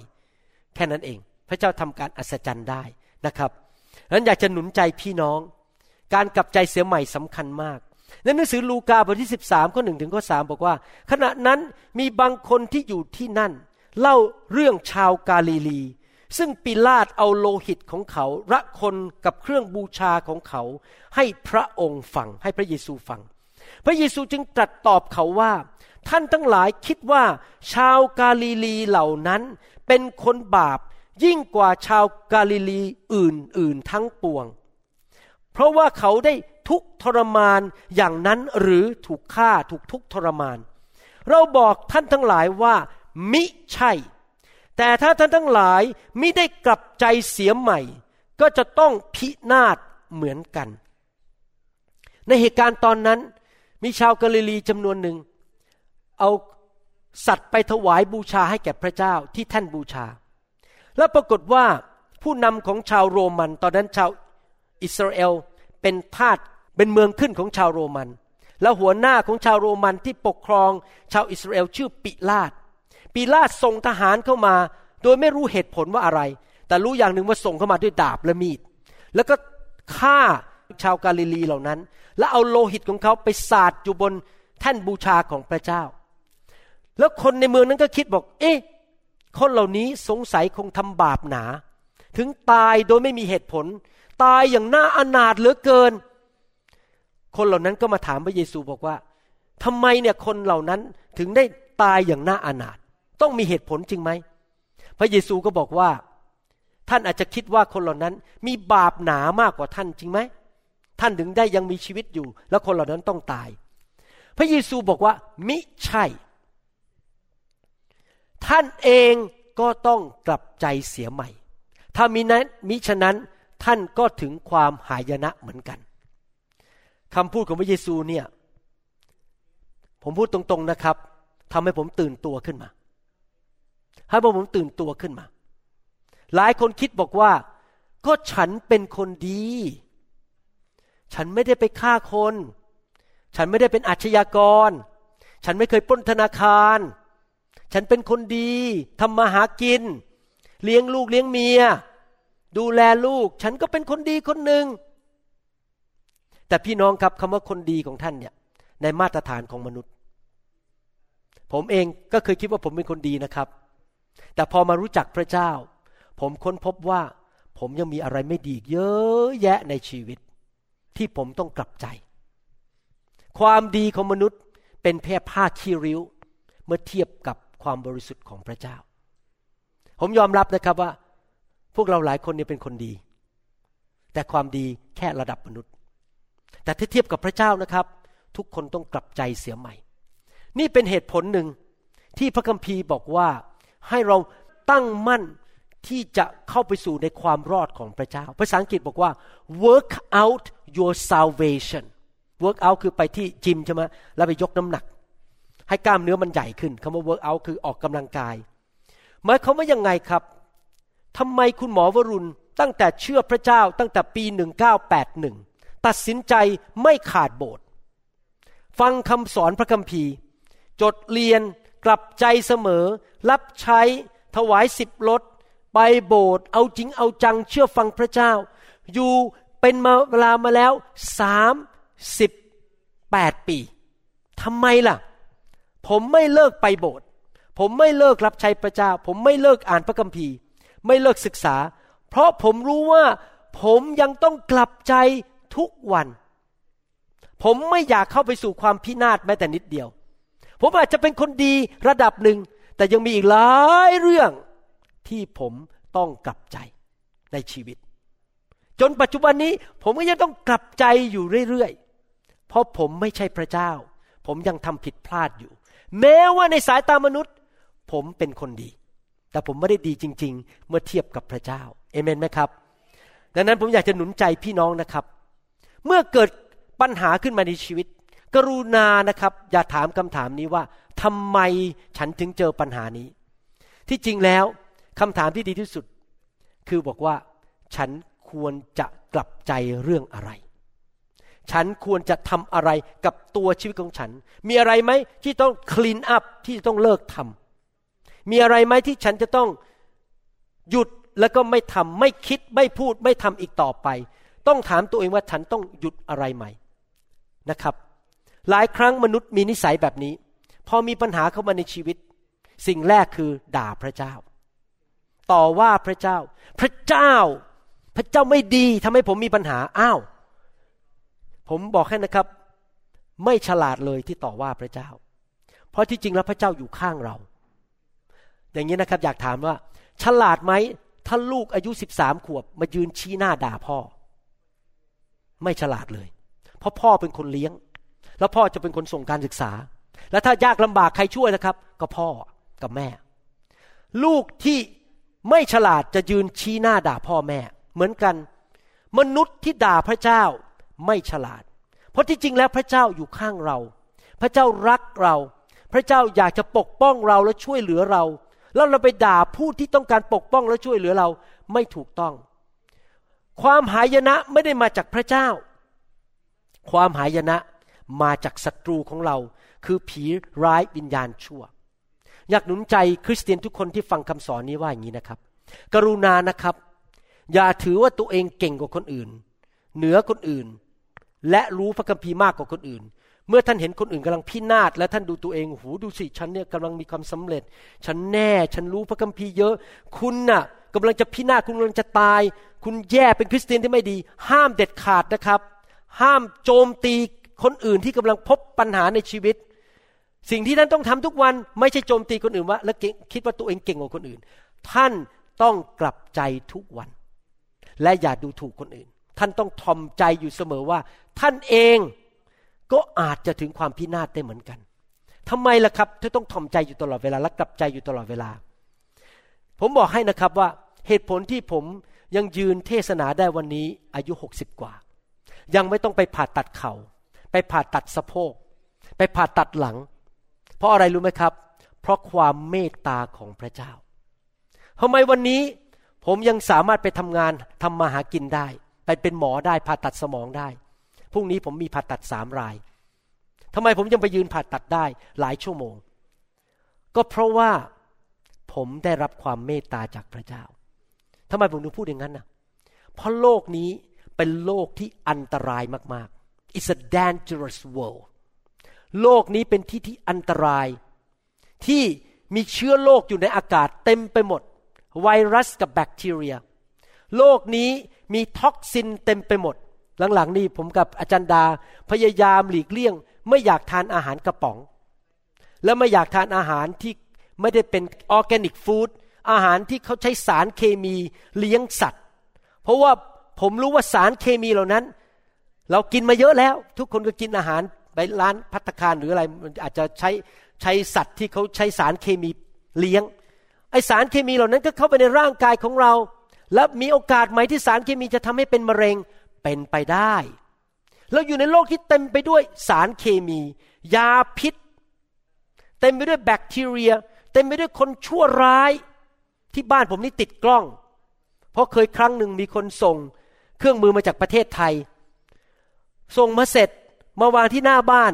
แค่นั้นเอง พระเจ้าทำการอัศจรรย์ได้นะครับดังนั้นอยากจะหนุนใจพี่น้อง การกลับใจเสียใหม่สำคัญมากในหนังสือลูกาบทที่ 13ข้อหนึ่งถึงข้อสบอกว่า ขณะนั้นมีบางคนที่อยู่ที่นั่น เล่าเรื่องชาวกาลิลี ซึ่งปิลาตเอาโลหิตของเขาระคนกับเครื่องบูชาของเขา ให้พระองค์ฟังให้พระเยซูฟัง พระเยซูจึงตรัสตอบเขาว่า ท่านทั้งหลายคิดว่าชาวกาลิลีเหล่านั้นเป็นคนบาปยิ่งกว่าชาวกาลิลีอื่นๆทั้งปวง เพราะว่าเขาได้ทุกทรมานอย่างนั้นหรือถูกฆ่าถูกทุกทรมาน เราบอกท่านทั้งหลายว่า มิใช่ แต่ถ้าท่านทั้งหลายมิได้กลับใจเสียใหม่ ก็จะต้องพินาศเหมือนกัน ในเหตุการณ์ตอนนั้นมีชาวกาลิลีจำนวนหนึ่ง เอาสัตว์ไปถวายบูชาให้แก่พระเจ้าที่แท่นบูชา แล้วปรากฏว่าผู้นำของชาวโรมัน ตอนนั้นชาวอิสราเอลเป็นทาสเป็นเมืองขึ้นของชาวโรมัน แล้วหัวหน้าของชาวโรมันที่ปกครองชาวอิสราเอลชื่อปิลาตปิลาตส่งทหารเข้ามา โดยไม่รู้เหตุผลว่าอะไร แต่รู้อย่างหนึ่งว่าส่งเข้ามาด้วยดาบและมีด แล้วก็ฆ่าชาวกาลิลีเหล่านั้น แล้วเอาโลหิตของเขาไปสาดอยู่บนแท่นบูชาของพระเจ้า แล้วคนในเมืองนั้นก็คิดบอก เอ๊ะคนเหล่านี้สงสัยคงทำบาปหนา ถึงตายโดยไม่มีเหตุผล ตายอย่างน่าอนาถเหลือเกิน คนเหล่านั้นก็มาถามพระเยซูบอกว่าทำไมเนี่ยคนเหล่านั้นถึงได้ตายอย่างน่าอนาถต้องมีเหตุผลจริงไหม พระเยซูก็บอกว่า ท่านอาจจะคิดว่าคนเหล่านั้นมีบาปหนามากกว่าท่านจริงไหม ท่านถึงได้ยังมีชีวิตอยู่ แล้วคนเหล่านั้นต้องตาย พระเยซูบอกว่ามิใช่ ท่านเองก็ต้องกลับใจเสียใหม่ ถ้ามีนั้นมิฉะนั้นท่านก็ถึงความหายนะเหมือนกันคำพูดของพระเยซูเนี่ยผมพูดตรงๆนะครับทำให้ผมตื่นตัวขึ้นมาให้พวกผมตื่นตัวขึ้นมา หลายคนคิดบอกว่า ก็ฉันเป็นคนดี ฉันไม่ได้ไปฆ่าคน ฉันไม่ได้เป็นอาชญากร ฉันไม่เคยปล้นธนาคาร ฉันเป็นคนดีทำมาหากิน เลี้ยงลูกเลี้ยงเมีย ดูแลลูก ฉันก็เป็นคนดีคนหนึ่งแต่พี่น้องครับคำว่าคนดีของท่านเนี่ย ในมาตรฐานของมนุษย์ ผมเองก็เคยคิดว่าผมเป็นคนดีนะครับ แต่พอมารู้จักพระเจ้า ผมค้นพบว่า ผมยังมีอะไรไม่ดีเยอะแยะในชีวิต ที่ผมต้องกลับใจ ความดีของมนุษย์เป็นแค่ผ้าขี้ริ้ว เมื่อเทียบกับ ความบริสุทธิ์ของพระเจ้า ผมยอมรับนะครับว่า พวกเราหลายคนเนี่ยเป็นคนดี แต่ความดีแค่ระดับมนุษย์ แต่ถ้าเทียบกับพระเจ้านะครับ ทุกคนต้องกลับใจเสียใหม่ นี่เป็นเหตุผลหนึ่งที่พระคัมภีร์บอกว่าให้เราตั้งมั่นที่จะเข้าไปสู่ในความรอดของพระเจ้า ภาษาอังกฤษบอกว่า work out your salvation work out คือไปที่จิมใช่ไหมแล้วไปยกน้ำหนัก ให้กล้ามเนื้อมันใหญ่ขึ้นคำว่า work out คือออกกำลังกายหมายความว่ายังไงครับทำไมคุณหมอวรุณตั้งแต่เชื่อพระเจ้าตั้งแต่ปี 1981 ตัดสินใจไม่ขาดโบสถ์ฟังคำสอนพระคัมภีร์ จดเรียนกลับใจเสมอ รับใช้ถวายสิบรถไปโบสถ์เอาจริงเอาจังเชื่อฟังพระเจ้า อยู่เป็นมาเวลามาแล้วสามสิบแปดปีทำไมล่ะ ผมไม่เลิกไปโบสถ์ผมไม่เลิกรับใช้พระเจ้า ผมไม่เลิกอ่านพระคัมภีร์ ไม่เลิกศึกษา เพราะผมรู้ว่าผมยังต้องกลับใจทุกวัน ผมไม่อยากเข้าไปสู่ความพินาศแม้แต่นิดเดียว ผมอาจจะเป็นคนดีระดับหนึ่ง แต่ยังมีอีกหลายเรื่องที่ผมต้องกลับใจในชีวิต จนปัจจุบันนี้ผมก็ยังต้องกลับใจอยู่เรื่อยๆ เพราะผมไม่ใช่พระเจ้า ผมยังทำผิดพลาดอยู่ แม้ว่าในสายตามนุษย์ ผมเป็นคนดี แต่ผมไม่ได้ดีจริง ๆ เมื่อเทียบกับพระเจ้าเอเมนไหมครับ ดังนั้นผมอยากจะหนุนใจพี่น้องนะครับ เมื่อเกิดปัญหาขึ้นมาในชีวิต กรุณานะครับ อย่าถามคำถามนี้ว่าทำไมฉันถึงเจอปัญหานี้ ที่จริงแล้วคำถามที่ดีที่สุด คือบอกว่า ฉันควรจะกลับใจเรื่องอะไร ฉันควรจะทำอะไรกับตัวชีวิตของฉัน มีอะไรไหมที่ต้องคลีนอัพที่ต้องเลิกทำมีอะไรไหมที่ฉันจะต้องหยุดแล้วก็ไม่ทำไม่คิดไม่พูดไม่ทำอีกต่อไป ต้องถามตัวเองว่าฉันต้องหยุดอะไรใหม่นะครับ หลายครั้งมนุษย์มีนิสัยแบบนี้ พอมีปัญหาเข้ามาในชีวิต สิ่งแรกคือด่าพระเจ้า ต่อว่าพระเจ้า พระเจ้า พระเจ้าไม่ดีทำให้ผมมีปัญหาอ้าว ผมบอกให้นะครับ ไม่ฉลาดเลยที่ต่อว่าพระเจ้า เพราะที่จริงแล้วพระเจ้าอยู่ข้างเรา อย่างนี้นะครับอยากถามว่า ฉลาดไหมถ้าลูกอายุสิบสามขวบ มายืนชี้หน้าด่าพ่อ ไม่ฉลาดเลย เพราะพ่อเป็นคนเลี้ยง แล้วพ่อจะเป็นคนส่งการศึกษา แล้วถ้ายากลำบากใครช่วยนะครับ ก็พ่อกับแม่ ลูกที่ไม่ฉลาดจะยืนชี้หน้าด่าพ่อแม่ เหมือนกัน มนุษย์ที่ด่าพระเจ้า ไม่ฉลาด เพราะที่จริงแล้วพระเจ้าอยู่ข้างเรา พระเจ้ารักเรา พระเจ้าอยากจะปกป้องเราและช่วยเหลือเรา แล้วเราไปด่าผู้ที่ต้องการปกป้องและช่วยเหลือเราไม่ถูกต้อง ความหายนะไม่ได้มาจากพระเจ้า ความหายนะมาจากศัตรูของเรา คือผีร้ายวิญญาณชั่ว อยากหนุนใจคริสเตียนทุกคนที่ฟังคำสอนนี้ว่าอย่างนี้นะครับ กรุณานะครับ อย่าถือว่าตัวเองเก่งกว่าคนอื่น เหนือคนอื่น และรู้พระคัมภีร์มากกว่าคนอื่น เมื่อท่านเห็นคนอื่นกำลังพินาศและท่านดูตัวเองหูดูสิฉันเนี่ยกำลังมีความสำเร็จ ฉันแน่ฉันรู้พระคัมภีร์เยอะ คุณน่ะกำลังจะพินาศคุณกำลังจะตาย คุณแย่เป็นคริสเตียนที่ไม่ดี ห้ามเด็ดขาดนะครับ ห้ามโจมตีคนอื่นที่กำลังพบปัญหาในชีวิต สิ่งที่ท่านต้องทำทุกวันไม่ใช่โจมตีคนอื่นว่า และคิดว่าตัวเองเก่งกว่าคนอื่น ท่านต้องกลับใจทุกวัน และอย่าดูถูกคนอื่น ท่านต้องทอมใจอยู่เสมอว่า ท่านเองก็อาจจะถึงความพินาศได้เหมือนกันทำไมล่ะครับท่านต้องทอมใจอยู่ตลอดเวลาและกลับใจอยู่ตลอดเวลา ผมบอกให้นะครับว่าเหตุผลที่ผมยังยืนเทศนาได้วันนี้อายุหกสิบกว่า ยังไม่ต้องไปผ่าตัดเขา่าไปผ่าตัดสะโพก ไปผ่าตัดหลัง เพราะอะไรรู้ไหมครับ เพราะความเมตตาของพระเจ้าทำไมวันนี้ผมยังสามารถไปทำงานทำมาหากินได้ เป็นหมอได้ผ่าตัดสมองได้พรุ่งนี้ผมมีผ่าตัดสามรายทำไมผมยังไปยืนผ่าตัดได้หลายชั่วโมง ก็เพราะว่าผมได้รับความเมตตาจากพระเจ้าทำไมผมถึงพูดอย่างนั้นนะเพราะโลกนี้เป็นโลกที่อันตรายมากๆ it's a dangerous world โลกนี้เป็นที่ที่อันตราย ที่มีเชื้อโรคอยู่ในอากาศเต็มไปหมด ไวรัสกับแบคทีเรีย โลกนี้ มี toxin เต็มไปหมด หลังๆนี่ผมกับอาจารย์ดาพยายามหลีกเลี่ยง ไม่อยากทานอาหารกระป๋อง และไม่อยากทานอาหารที่ไม่ได้เป็นออร์แกนิกฟู้ดอาหารที่เขาใช้สารเคมีเลี้ยงสัตว์ เพราะว่าผมรู้ว่าสารเคมีเหล่านั้น เรากินมาเยอะแล้ว ทุกคนก็กินอาหารไปร้านพัตคารหรืออะไรอาจจะใช้ใช้สัตว์ที่เขาใช้สารเคมีเลี้ยงไอสารเคมีเหล่านั้นก็เข้าไปในร่างกายของเรา แล้วมีโอกาสไหมที่สารเคมีจะทำให้เป็นมะเร็งเป็นไปได้ เราอยู่ในโลกที่เต็มไปด้วยสารเคมี ยาพิษ เต็มไปด้วยแบคทีเรีย เต็มไปด้วยคนชั่วร้ายที่บ้านผมนี่ติดกล้อง เพราะเคยครั้งหนึ่งมีคนส่ง เครื่องมือมาจากประเทศไทย ส่งมาเสร็จมาวางที่หน้าบ้าน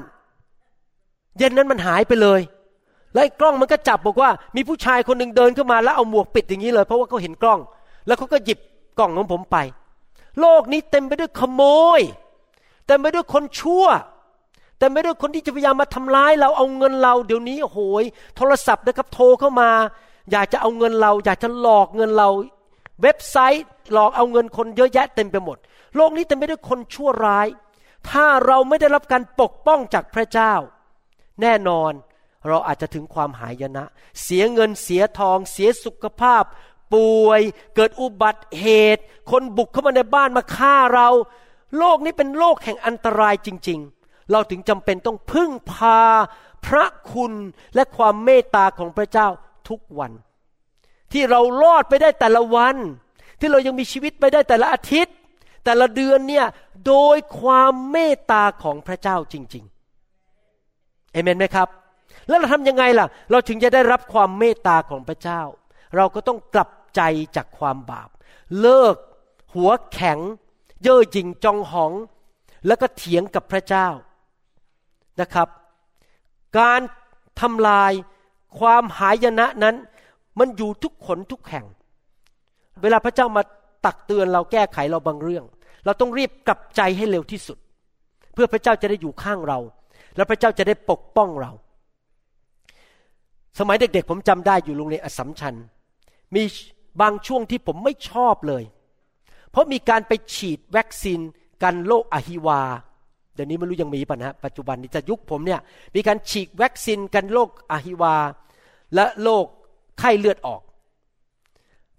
เย็นนั้นมันหายไปเลย แล้วกล้องมันก็จับบอกว่า มีผู้ชายคนหนึ่งเดินเข้ามาแล้วเอาหมวกปิดอย่างนี้เลย เพราะว่าเขาเห็นกล้อง แล้วเขาก็หยิบกล่องของผมไป โลกนี้เต็มไปด้วยขโมย เต็มไปด้วยคนชั่ว เต็มไปด้วยคนที่จะพยายามมาทำร้ายเราเอาเงินเรา เดี๋ยวนี้โหย โทรศัพท์นะครับโทรเข้ามา อยากจะเอาเงินเรา อยากจะหลอกเงินเรา เว็บไซต์หลอกเอาเงินคนเยอะแยะเต็มไปหมด โลกนี้เต็มไปด้วยคนชั่วร้าย ถ้าเราไม่ได้รับการปกป้องจากพระเจ้า แน่นอนเราอาจจะถึงความหายนะ เสียเงินเสียทอง เสียสุขภาพ ป่วย เกิดอุบัติเหตุ คนบุกเข้ามาในบ้านมาฆ่าเรา โลกนี้เป็นโลกแห่งอันตรายจริง ๆ เราถึงจำเป็นต้องพึ่งพาพระคุณและความเมตตาของพระเจ้าทุกวัน ที่เรารอดไปได้แต่ละวัน ที่เรายังมีชีวิตไปได้แต่ละอาทิตย์ แต่ละเดือนเนี่ยโดยความเมตตาของพระเจ้าจริงๆเอเมนไหมครับแล้วเราทำยังไงล่ะ เราถึงจะได้รับความเมตตาของพระเจ้า เราก็ต้องกลับ ใจจากความบาป เลิก หัวแข็ง เย่อหยิ่งจองหอง แล้วก็เถียงกับพระเจ้านะครับ การทำลายความหายนะนั้น มันอยู่ทุกขนทุกแห่ง เวลาพระเจ้ามาตักเตือนเราแก้ไขเราบางเรื่อง เราต้องรีบกลับใจให้เร็วที่สุด เพื่อพระเจ้าจะได้อยู่ข้างเรา และพระเจ้าจะได้ปกป้องเรา สมัยเด็กๆผมจำได้อยู่โรงเรียนอสัมชัญมี บางช่วงที่ผมไม่ชอบเลย เพราะมีการไปฉีดวัคซีนกันโรคอหิวา เดี๋ยวนี้ไม่รู้ยังมีป่ะนะปัจจุบันนี้จะยุคผมเนี่ยมีการฉีดวัคซีนกันโรคอหิวา และโรคไข้เลือดออก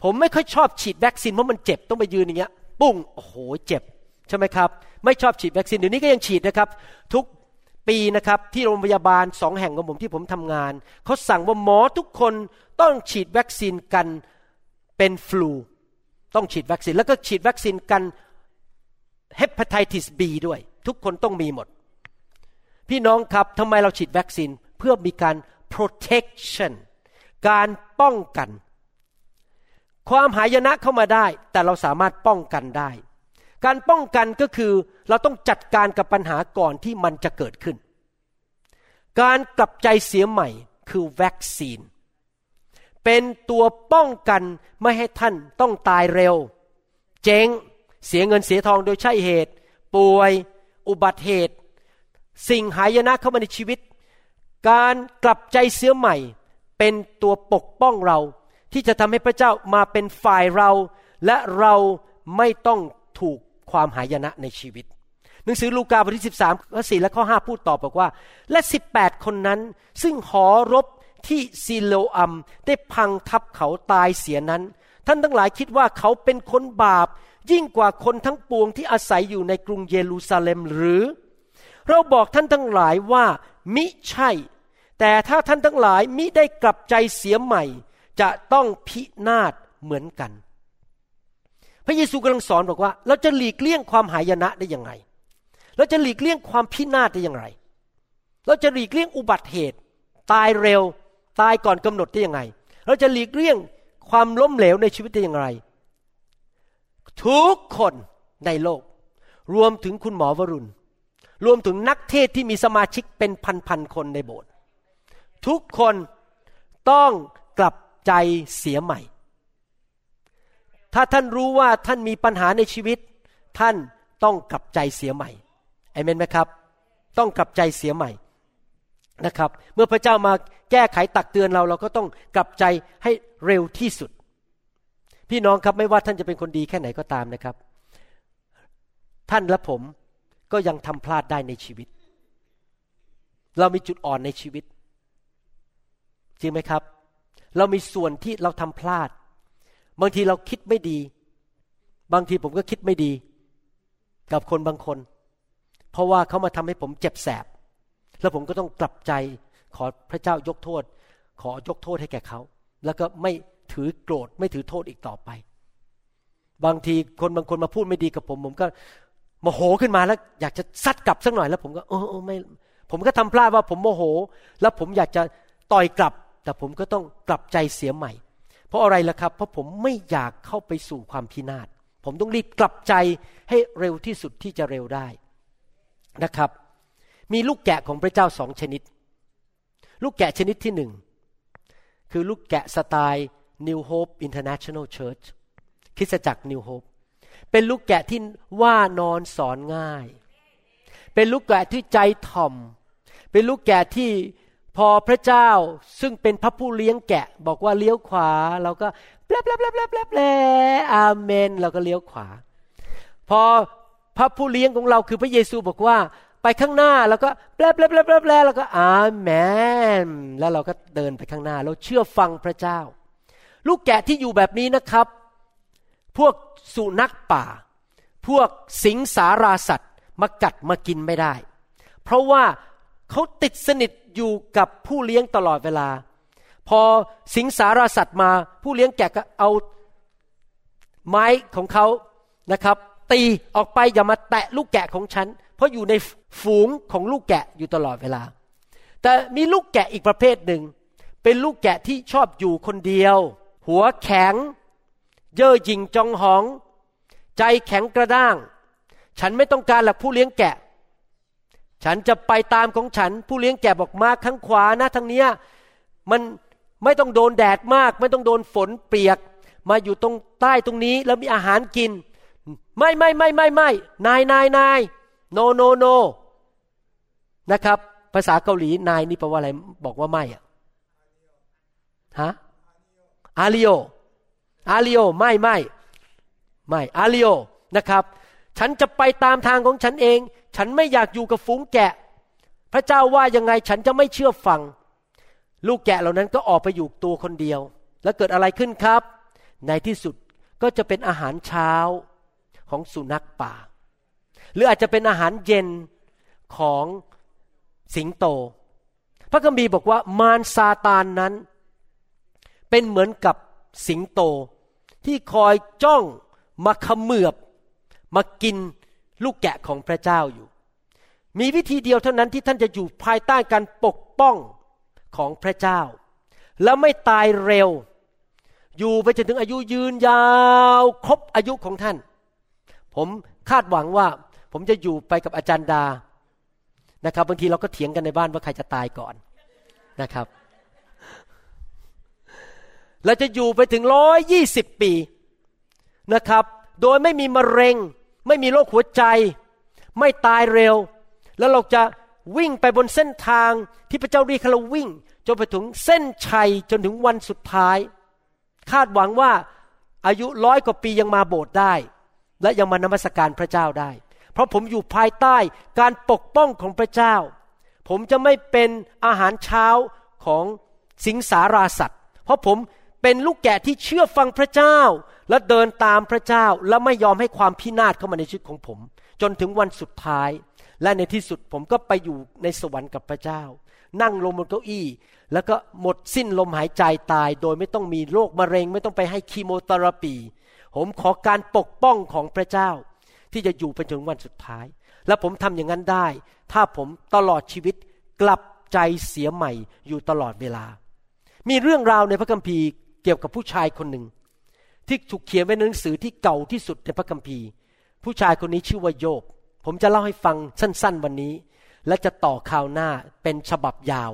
ผมไม่ค่อยชอบฉีดวัคซีนเพราะมันเจ็บต้องไปยืนอย่างเงี้ยปุ้งโอ้โหเจ็บใช่ไหมครับ ไม่ชอบฉีดวัคซีนเดี๋ยวนี้ก็ยังฉีดนะครับ ทุกปีนะครับที่โรงพยาบาลสองแห่งของผมที่ผมทำงานเขาสั่งว่าหมอทุกคนต้องฉีดวัคซีนกัน เป็นฟลู ต้องฉีดวัคซีน แล้วก็ฉีดวัคซีนกันเฮปไทติสบีด้วย ทุกคนต้องมีหมด พี่น้องครับทำไมเราฉีดวัคซีนเพื่อมีการ protection การป้องกัน ความหายนะเข้ามาได้ แต่เราสามารถป้องกันได้ การป้องกันก็คือเราต้องจัดการกับปัญหาก่อนที่มันจะเกิดขึ้น การกลับใจเสียใหม่คือวัคซีน เป็นตัวป้องกันไม่ให้ท่านต้องตายเร็ว เจ๊งเสียเงินเสียทองโดยใช่เหตุ ป่วย อุบัติเหตุ สิ่งหายนะเข้ามาในชีวิต การกลับใจเสียใหม่ เป็นตัวปกป้องเรา ที่จะทำให้พระเจ้ามาเป็นฝ่ายเรา และเราไม่ต้องถูกความหายนะในชีวิต หนังสือลูกาบทที่ 13 ข้อ 4 และข้อ 5 พูดต่อบอกว่า และ 18 คนนั้น ซึ่งหอรบ ที่ซิโลอัมได้พังทับเขาตายเสียนั้น ท่านทั้งหลายคิดว่าเขาเป็นคนบาป ยิ่งกว่าคนทั้งปวงที่อาศัยอยู่ในกรุงเยรูซาเล็มหรือ เราบอกท่านทั้งหลายว่า มิใช่ แต่ถ้าท่านทั้งหลายมิได้กลับใจเสียใหม่ จะต้องพินาศเหมือนกัน พระเยซูกำลังสอนบอกว่า เราจะหลีกเลี่ยงความหายนะได้ยังไง เราจะหลีกเลี่ยงความพินาศได้อย่างไร เราจะหลีกเลี่ยงอุบัติเหตุ ตายเร็ว ตายก่อนกำหนดได้ยังไง เราจะหลีกเลี่ยงความล้มเหลวในชีวิตได้อย่างไร ทุกคนในโลก รวมถึงคุณหมอวรุณ รวมถึงนักเทศที่มีสมาชิกเป็นพันๆคนในโบสถ์ทุกคนต้องกลับใจเสียใหม่ ถ้าท่านรู้ว่าท่านมีปัญหาในชีวิต ท่านต้องกลับใจเสียใหม่ไอเมนไหมครับ ต้องกลับใจเสียใหม่ นะครับ เมื่อพระเจ้ามาแก้ไขตักเตือนเราเราก็ต้องกลับใจให้เร็วที่สุด พี่น้องครับไม่ว่าท่านจะเป็นคนดีแค่ไหนก็ตามนะครับ ท่านและผมก็ยังทำพลาดได้ในชีวิต เรามีจุดอ่อนในชีวิต จริงไหมครับ เรามีส่วนที่เราทำพลาด บางทีเราคิดไม่ดี บางทีผมก็คิดไม่ดี กับคนบางคน เพราะว่าเขามาทำให้ผมเจ็บแสบ แล้วผมก็ต้องกลับใจขอพระเจ้ายกโทษ ขอยกโทษให้แก่เขา แล้วก็ไม่ถือโกรธไม่ถือโทษอีกต่อไป บางทีคนบางคนมาพูดไม่ดีกับผม ผมก็โมโหขึ้นมาแล้ว อยากจะซัดกลับสักหน่อยแล้วผมก็เออไม่ ผมก็ทำพลาดว่าผมโมโห แล้วผมอยากจะต่อยกลับ แต่ผมก็ต้องกลับใจเสียใหม่ เพราะอะไรล่ะครับ เพราะผมไม่อยากเข้าไปสู่ความพินาศผมต้องรีบกลับใจให้เร็วที่สุดที่จะเร็วได้นะครับ มีลูกแกะของพระเจ้าสองชนิด ลูกแกะชนิดที่หนึ่ง คือลูกแกะสไตล์ New Hope International Church คริสตจักร New Hope เป็นลูกแกะที่ว่านอนสอนง่าย เป็นลูกแกะที่ใจถ่อม เป็นลูกแกะที่พอพระเจ้าซึ่งเป็นพระผู้เลี้ยงแกะ บอกว่าเลี้ยวขวา เราก็แปลบแปลบแปลบแปลบแปลอาเมน เราก็เลี้ยวขวา พอพระผู้เลี้ยงของเราคือพระเยซูบอกว่า ไปข้างหน้าแล้วก็แปลแปลแปลแปลแปลแล้วก็อาเมนแล้วเราก็เดินไปข้างหน้าเราเชื่อฟังพระเจ้า ลูกแกะที่อยู่แบบนี้นะครับ พวกสุนัขป่า พวกสิงสาราสัตว์มากัดมากินไม่ได้ เพราะว่าเขาติดสนิทอยู่กับผู้เลี้ยงตลอดเวลา พอสิงสาราสัตว์มาผู้เลี้ยงแกะก็เอาไม้ของเขานะครับ ตีออกไปอย่ามาแตะลูกแกะของฉัน เพราะอยู่ในฝูงของลูกแกะอยู่ตลอดเวลา แต่มีลูกแกะอีกประเภทหนึ่ง เป็นลูกแกะที่ชอบอยู่คนเดียว หัวแข็ง เย่อหยิ่งจองหอง ใจแข็งกระด้าง ฉันไม่ต้องการหลักผู้เลี้ยงแกะ ฉันจะไปตามของฉัน ผู้เลี้ยงแกะบอกมาข้างขวานะทางเนี้ยมันไม่ต้องโดนแดดมาก ไม่ต้องโดนฝนเปียก มาอยู่ตรงใต้ตรงนี้แล้วมีอาหารกิน ไม่ไม่ไม่ไม่ไม่นายนายนาย โนโนโนนะครับ ภาษาเกาหลีนายนี่แปลว่าอะไร บอกว่าไม่อะฮะอาริโออาริโอไม่ไม่ไม่อาริโอนะครับ ฉันจะไปตามทางของฉันเอง ฉันไม่อยากอยู่กับฝูงแกะ พระเจ้าว่ายังไงฉันจะไม่เชื่อฟัง ลูกแกะเหล่านั้นก็ออกไปอยู่ตัวคนเดียว แล้วเกิดอะไรขึ้นครับ ในที่สุดก็จะเป็นอาหารเช้าของสุนัขป่า หรืออาจจะเป็นอาหารเย็นของสิงโต พระคัมภีร์บอกว่ามารซาตานนั้น เป็นเหมือนกับสิงโต ที่คอยจ้องมาขมือบ มากินลูกแกะของพระเจ้าอยู่ มีวิธีเดียวเท่านั้นที่ท่านจะอยู่ภายใต้การปกป้องของพระเจ้า แล้วไม่ตายเร็ว อยู่ไปจนถึงอายุยืนยาว ครบอายุของท่าน ผมคาดหวังว่า ผมจะอยู่ไปกับอาจารย์ดานะครับ บางทีเราก็เถียงกันในบ้านว่าใครจะตายก่อนนะครับเราจะอยู่ไปถึงร้อยยี่สิบปีนะครับ โดยไม่มีมะเร็ง ไม่มีโรคหัวใจ ไม่ตายเร็ว แล้วเราจะวิ่งไปบนเส้นทางที่พระเจ้าเรียกเราวิ่ง จนไปถึงเส้นชัยจนถึงวันสุดท้าย คาดหวังว่าอายุร้อยกว่าปียังมาโบสถ์ได้ และยังมานมัสการพระเจ้าได้ ราะผมอยู่ภายใต้การปกป้องของพระเจ้า ผมจะไม่เป็นอาหารเช้าของสิงสาราสัตว์ เพราะผมเป็นลูกแกะที่เชื่อฟังพระเจ้า และเดินตามพระเจ้าและไม่ยอมให้ความพินาศเข้ามาในชีวิตของผม จนถึงวันสุดท้าย และในที่สุดผมก็ไปอยู่ในสวรรค์กับพระเจ้า นั่งลงบนเก้าอี้ แล้วก็หมดสิ้นลมหายใจตาย โดยไม่ต้องมีโรคมะเร็ง ไม่ต้องไปให้คีโมเทอราปี ผมขอการปกป้องของพระเจ้า ที่จะอยู่ไปจนวันสุดท้าย และผมทำอย่างนั้นได้ ถ้าผมตลอดชีวิตกลับใจเสียใหม่อยู่ตลอดเวลา มีเรื่องราวในพระคัมภีร์เกี่ยวกับผู้ชายคนหนึ่ง ที่ถูกเขียนไว้ในหนังสือที่เก่าที่สุดในพระคัมภีร์ ผู้ชายคนนี้ชื่อว่าโยบ ผมจะเล่าให้ฟังสั้น ๆ วันนี้ และจะต่อข่าวหน้าเป็นฉบับยาว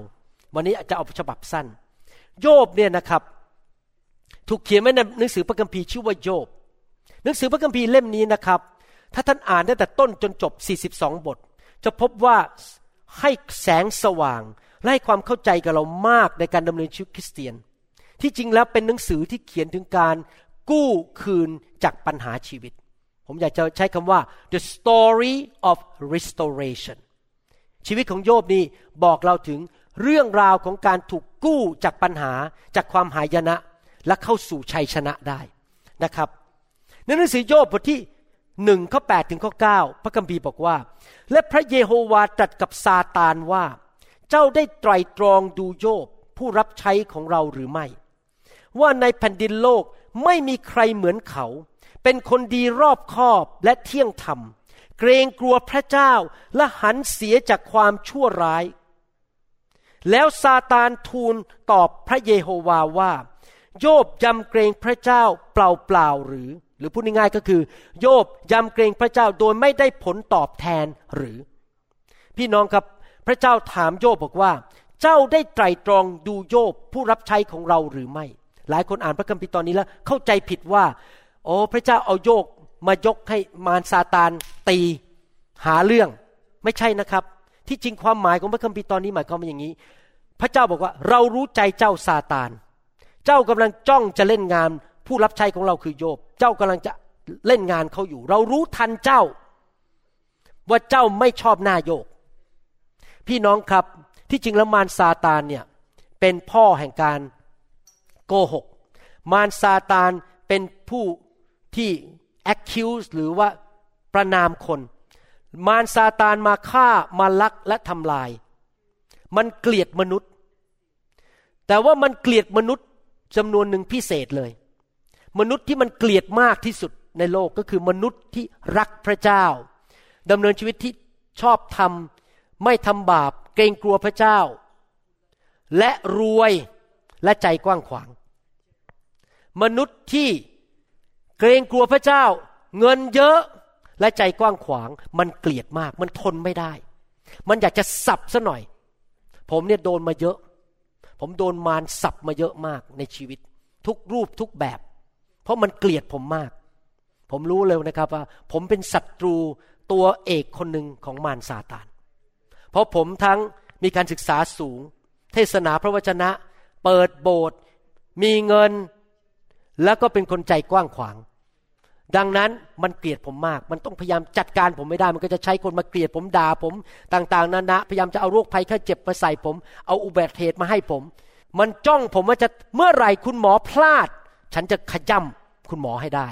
วันนี้จะเอาฉบับสั้น โยบเนี่ยนะครับ ถูกเขียนไว้ในหนังสือพระคัมภีร์ชื่อว่าโยบ หนังสือพระคัมภีร์เล่มนี้นะครับ ถ้าท่านอ่านได้แต่ต้นจนจบ 42 บท จะพบว่าให้แสงสว่าง และให้ความเข้าใจกับเรามากในการดำเนินชีวิตคริสเตียน ที่จริงแล้วเป็นหนังสือที่เขียนถึงการกู้คืนจากปัญหาชีวิต ผมอยากจะใช้คำว่า the story of restoration ชีวิตของโยบนี่บอกเราถึงเรื่องราวของการถูกกู้จากปัญหาจากความหายนะและเข้าสู่ชัยชนะได้นะครับในหนังสือโยบบทที่ หนึ่งข้อแปดถึงข้อเก้าพระคัมภีร์บอกว่า และพระเยโฮวาตรัสกับซาตานว่า เจ้าได้ไตรตรองดูโยบผู้รับใช้ของเราหรือไม่ ว่าในแผ่นดินโลกไม่มีใครเหมือนเขา เป็นคนดีรอบคอบและเที่ยงธรรม เกรงกลัวพระเจ้าและหันเสียจากความชั่วร้าย แล้วซาตานทูลตอบพระเยโฮวาว่า โยบยำเกรงพระเจ้าเปล่าๆหรือ หรือพูดง่ายๆก็คือ โยบยำเกรงพระเจ้าโดยไม่ได้ผลตอบแทนหรือ พี่น้องครับพระเจ้าถามโยบบอกว่า เจ้าได้ไตรตรองดูโยบผู้รับใช้ของเราหรือไม่ หลายคนอ่านพระคัมภีร์ตอนนี้แล้วเข้าใจผิดว่าโอ้พระเจ้าเอาโยกมายกให้มารซาตานตีหาเรื่องไม่ใช่นะครับ ที่จริงความหมายของพระคัมภีร์ตอนนี้หมายความว่าอย่างนี้ พระเจ้าบอกว่าเรารู้ใจเจ้าซาตาน เจ้ากำลังจ้องจะเล่นงาน ผู้รับใช้ของเราคือโยบ เจ้ากำลังจะเล่นงานเขาอยู่ เรารู้ทันเจ้า ว่าเจ้าไม่ชอบหน้าโยก พี่น้องครับที่จริงแล้วมารซาตานเนี่ยเป็นพ่อแห่งการโกหก มารซาตานเป็นผู้ที่ accuse หรือว่าประนามคน มารซาตานมาฆ่ามาลักและทำลาย มันเกลียดมนุษย์ แต่ว่ามันเกลียดมนุษย์จำนวนหนึ่งพิเศษเลย มนุษย์ที่มันเกลียดมากที่สุดในโลกก็คือมนุษย์ที่รักพระเจ้าดำเนินชีวิตที่ชอบทำไม่ทำบาป เกรงกลัวพระเจ้า และรวยและใจกว้างขวาง มนุษย์ที่เกรงกลัวพระเจ้า เงินเยอะและใจกว้างขวาง มันเกลียดมาก มันทนไม่ได้ มันอยากจะสับซะหน่อย ผมเนี่ยโดนมาเยอะ ผมโดนมารสับมาเยอะมากในชีวิต ทุกรูปทุกแบบ เพราะมันเกลียดผมมาก ผมรู้เลยนะครับว่า ผมเป็นศัตรูตัวเอกคนหนึ่งของมารซาตาน เพราะผมทั้งมีการศึกษาสูง เทศนาพระวจนะ เปิดโบสถ์มีเงิน แล้วก็เป็นคนใจกว้างขวาง ดังนั้นมันเกลียดผมมาก มันต้องพยายามจัดการผมไม่ได้ มันก็จะใช้คนมาเกลียดผมด่าผม ต่างๆนานาพยายามจะเอาโรคภัยแค่เจ็บมาใส่ผม เอาอุบัติเหตุมาให้ผม มันจ้องผมว่าจะเมื่อไหร่คุณหมอพลาด ฉันจะขย่ำคุณหมอให้ได้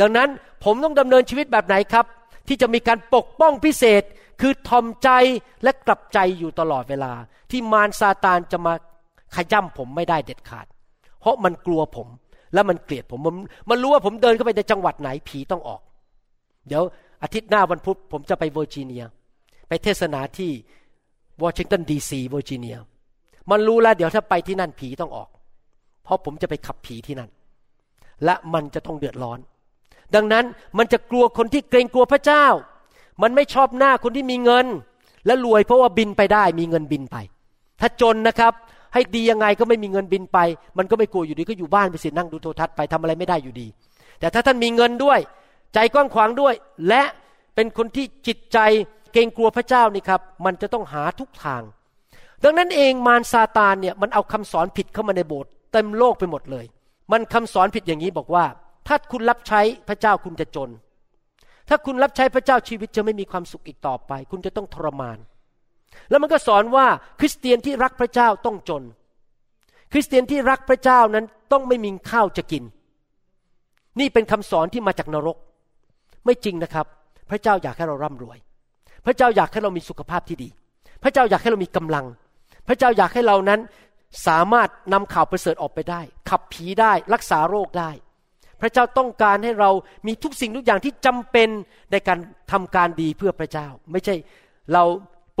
ดังนั้นผมต้องดำเนินชีวิตแบบไหนครับ ที่จะมีการปกป้องพิเศษคือถ่อมใจและกลับใจอยู่ตลอดเวลา ที่มารซาตานจะมาขย่ำผมไม่ได้เด็ดขาด เพราะมันกลัวผม และมันเกลียดผมมันมันรู้ว่าผมเดินเข้าไปในจังหวัดไหนผีต้องออก เดี๋ยวอาทิตย์หน้าวันพุธผมจะไปเวอร์จิเนีย ไปเทศนาที่วอชิงตันดีซีเวอร์จิเนีย มันรู้แล้วเดี๋ยวถ้าไปที่นั่นผีต้องออก เพราะผมจะไปขับผีที่นั่น และมันจะต้องเดือดร้อน ดังนั้นมันจะกลัวคนที่เกรงกลัวพระเจ้า มันไม่ชอบหน้าคนที่มีเงิน และรวยเพราะว่าบินไปได้มีเงินบินไป ถ้าจนนะครับ ให้ดียังไงก็ไม่มีเงินบินไป มันก็ไม่กลัวอยู่ดีก็อยู่บ้านไปสินั่งดูโทรทัศน์ไปทำอะไรไม่ได้อยู่ดี แต่ถ้าท่านมีเงินด้วย ใจกว้างขวางด้วย และเป็นคนที่จิตใจเกรงกลัวพระเจ้านี่ครับ มันจะต้องหาทุกทางดังนั้นเองมารซาตานเนี่ยมันเอาคำสอนผิดเข้ามาในโบสถ์ เต็มโลกไปหมดเลย มันคำสอนผิดอย่างนี้บอกว่า ถ้าคุณรับใช้พระเจ้าคุณจะจน ถ้าคุณรับใช้พระเจ้าชีวิตจะไม่มีความสุขอีกต่อไป คุณจะต้องทรมาน แล้วมันก็สอนว่าคริสเตียนที่รักพระเจ้าต้องจน คริสเตียนที่รักพระเจ้านั้นต้องไม่มีข้าวจะกิน นี่เป็นคำสอนที่มาจากนรก ไม่จริงนะครับ พระเจ้าอยากให้เราร่ำรวย พระเจ้าอยากให้เรามีสุขภาพที่ดี พระเจ้าอยากให้เรามีกำลัง พระเจ้าอยากให้เรานั้น สามารถนำข่าวประเสริฐออกไปได้ ขับผีได้รักษาโรคได้ พระเจ้าต้องการให้เรามีทุกสิ่งทุกอย่างที่จำเป็นในการทำการดีเพื่อพระเจ้า ไม่ใช่เรา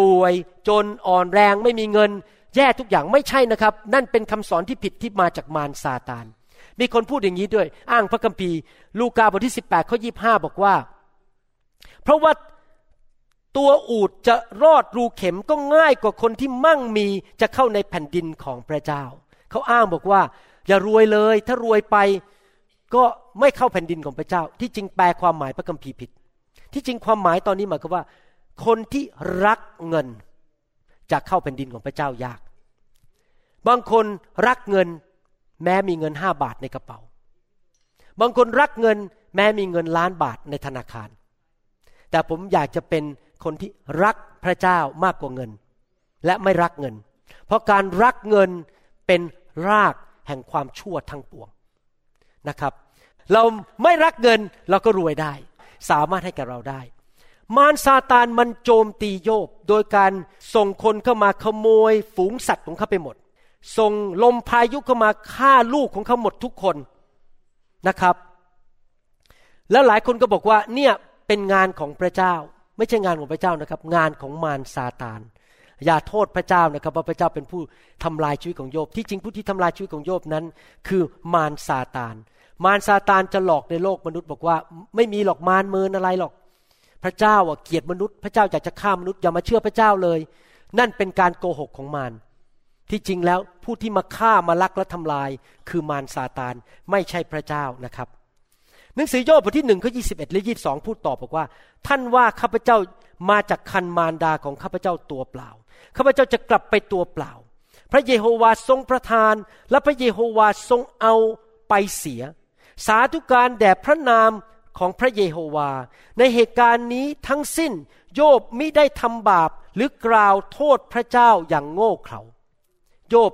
ป่วยจนอ่อนแรงไม่มีเงิน แย่ทุกอย่างไม่ใช่นะครับ นั่นเป็นคำสอนที่ผิดที่มาจากมารซาตาน มีคนพูดอย่างนี้ด้วย อ้างพระคัมภีร์ ลูกาบทที่ 18ข้อ25บอกว่า เพราะว่า ตัวอูดจะรอดรูเข็มก็ง่ายกว่าคนที่มั่งมีจะเข้าในแผ่นดินของพระเจ้า เขาอ้างบอกว่า อย่ารวยเลย ถ้ารวยไปก็ไม่เข้าแผ่นดินของพระเจ้า ที่จริงแปลความหมายพระคัมภีร์ผิด ที่จริงความหมายตอนนี้หมายความว่า คนที่รักเงินจะเข้าแผ่นดินของพระเจ้ายาก บางคนรักเงินแม้มีเงินห้าบาทในกระเป๋า บางคนรักเงินแม้มีเงินล้านบาทในธนาคาร แต่ผมอยากจะเป็น คนที่รักพระเจ้ามากกว่าเงิน และไม่รักเงิน เพราะการรักเงินเป็นรากแห่งความชั่วทั้งปวงนะครับ เราไม่รักเงินเราก็รวยได้ สามารถให้กับเราได้ มารซาตานมันโจมตีโยบ โดยการส่งคนเข้ามาขโมย ฝูงสัตว์ของเขาไปหมด ส่งลมพายุเข้ามาฆ่าลูกของเขาหมดทุกคนนะครับ แล้วหลายคนก็บอกว่าเนี่ยเป็นงานของพระเจ้า ไม่ใช่งานของพระเจ้านะครับ งานของมารซาตาน อย่าโทษพระเจ้านะครับว่าพระเจ้าเป็นผู้ทำลายชีวิตของโยบ ที่จริงผู้ที่ทำลายชีวิตของโยบนั้น คือมารซาตาน มารซาตานจะหลอกในโลกมนุษย์บอกว่า ไม่มีหรอกมารเมินอะไรหรอก พระเจ้าอะเกลียดมนุษย์ พระเจ้าอยากจะฆ่ามนุษย์อย่ามาเชื่อพระเจ้าเลย นั่นเป็นการโกหกของมารที่จริงแล้วผู้ที่มาฆ่ามาลักและทำลาย คือมารซาตานไม่ใช่พระเจ้านะครับ หนังสือโยบบทที่หนึ่งข้อยีและยีพูดตอบบอกว่า ท่านว่าข้าพเจ้ามาจากคันมารดาของข้าพเจ้าตัวเปล่าข้าพเจ้าจะกลับไปตัวเปล่า พระเยโฮวาทรงประทาน และพระเยโฮวาทรงเอาไปเสีย สาธุการแด่พระนามของพระเยโฮวา ในเหตุการณ์นี้ทั้งสิ้นโยบไมิได้ทำบาปหรือกล่าวโทษพระเจ้าอย่างโง่เขลาโยบ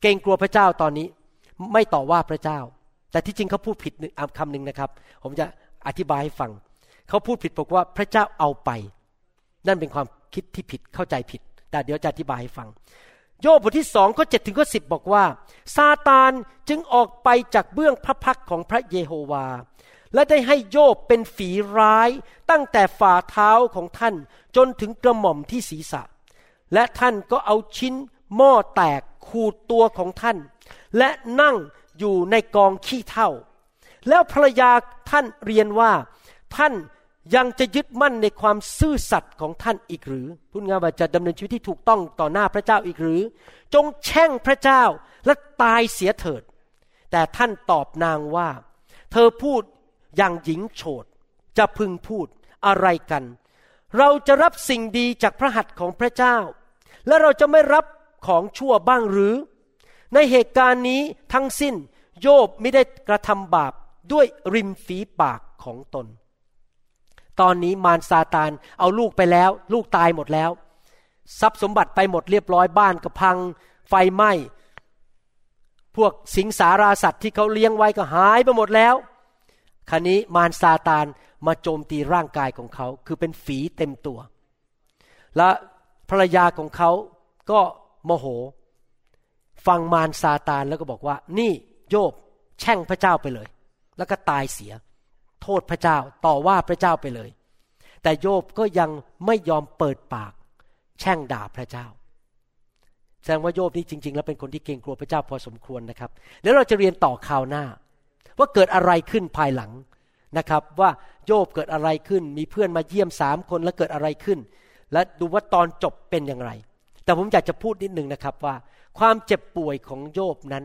เกรงกลัวพระเจ้าตอนนี้ ไม่ต่อว่าพระเจ้า แต่ที่จริงเขาพูดผิดคำหนึ่งนะครับ ผมจะอธิบายให้ฟัง เขาพูดผิดบอกว่าพระเจ้าเอาไป นั่นเป็นความคิดที่ผิดเข้าใจผิด แต่เดี๋ยวจะอธิบายให้ฟัง โยบบทที่สองข้อเจ็ดถึงข้อสิบบอกว่า ซาตานจึงออกไปจากเบื้องพระพักของพระเยโฮวา และได้ให้โยบเป็นฝีร้ายตั้งแต่ฝ่าเท้าของท่านจนถึงกระหม่อมที่ศีรษะ และท่านก็เอาชิ้นหม้อแตกขูดตัวของท่าน และนั่ง อยู่ในกองขี้เท่า แล้วภรรยาท่านเรียนว่าท่านยังจะยึดมั่นในความซื่อสัตย์ของท่านอีกหรือพูดง่ายว่าจะดำเนินชีวิตที่ถูกต้องต่อหน้าพระเจ้าอีกหรือ จงแช่งพระเจ้าและตายเสียเถิด แต่ท่านตอบนางว่า เธอพูดอย่างหญิงโฉดจะพึงพูดอะไรกัน เราจะรับสิ่งดีจากพระหัตถ์ของพระเจ้า และเราจะไม่รับของชั่วบ้างหรือ ในเหตุการณ์นี้ทั้งสิ้น โยบไม่ได้กระทำบาปด้วยริมฝีปากของตน ตอนนี้มารซาตานเอาลูกไปแล้ว ลูกตายหมดแล้ว ทรัพย์สมบัติไปหมดเรียบร้อยบ้านกระพัง ไฟไหม้พวกสิงสาราสัตว์ที่เขาเลี้ยงไว้ก็หายไปหมดแล้วคราวนี้มารซาตานมาโจมตีร่างกายของเขา คือเป็นฝีเต็มตัว และภรรยาของเขาก็โมโห ฟังมารซาตานแล้วก็บอกว่า นี่ โยบแช่งพระเจ้าไปเลย แล้วก็ตายเสีย โทษพระเจ้าต่อว่าพระเจ้าไปเลย แต่โยบก็ยังไม่ยอมเปิดปาก แช่งด่าพระเจ้า แสดงว่าโยบนี่จริง ๆ แล้วเป็นคนที่เกรงกลัวพระเจ้าพอสมควรนะครับ แล้วเราจะเรียนต่อข่าวหน้า ว่าเกิดอะไรขึ้นภายหลังนะครับว่าโยบเกิดอะไรขึ้น มีเพื่อนมาเยี่ยมสามคนแล้วเกิดอะไรขึ้น และดูว่าตอนจบเป็นอย่างไร แต่ผมอยากจะพูดนิดนึงนะครับว่า ความเจ็บป่วยของโยบนั้น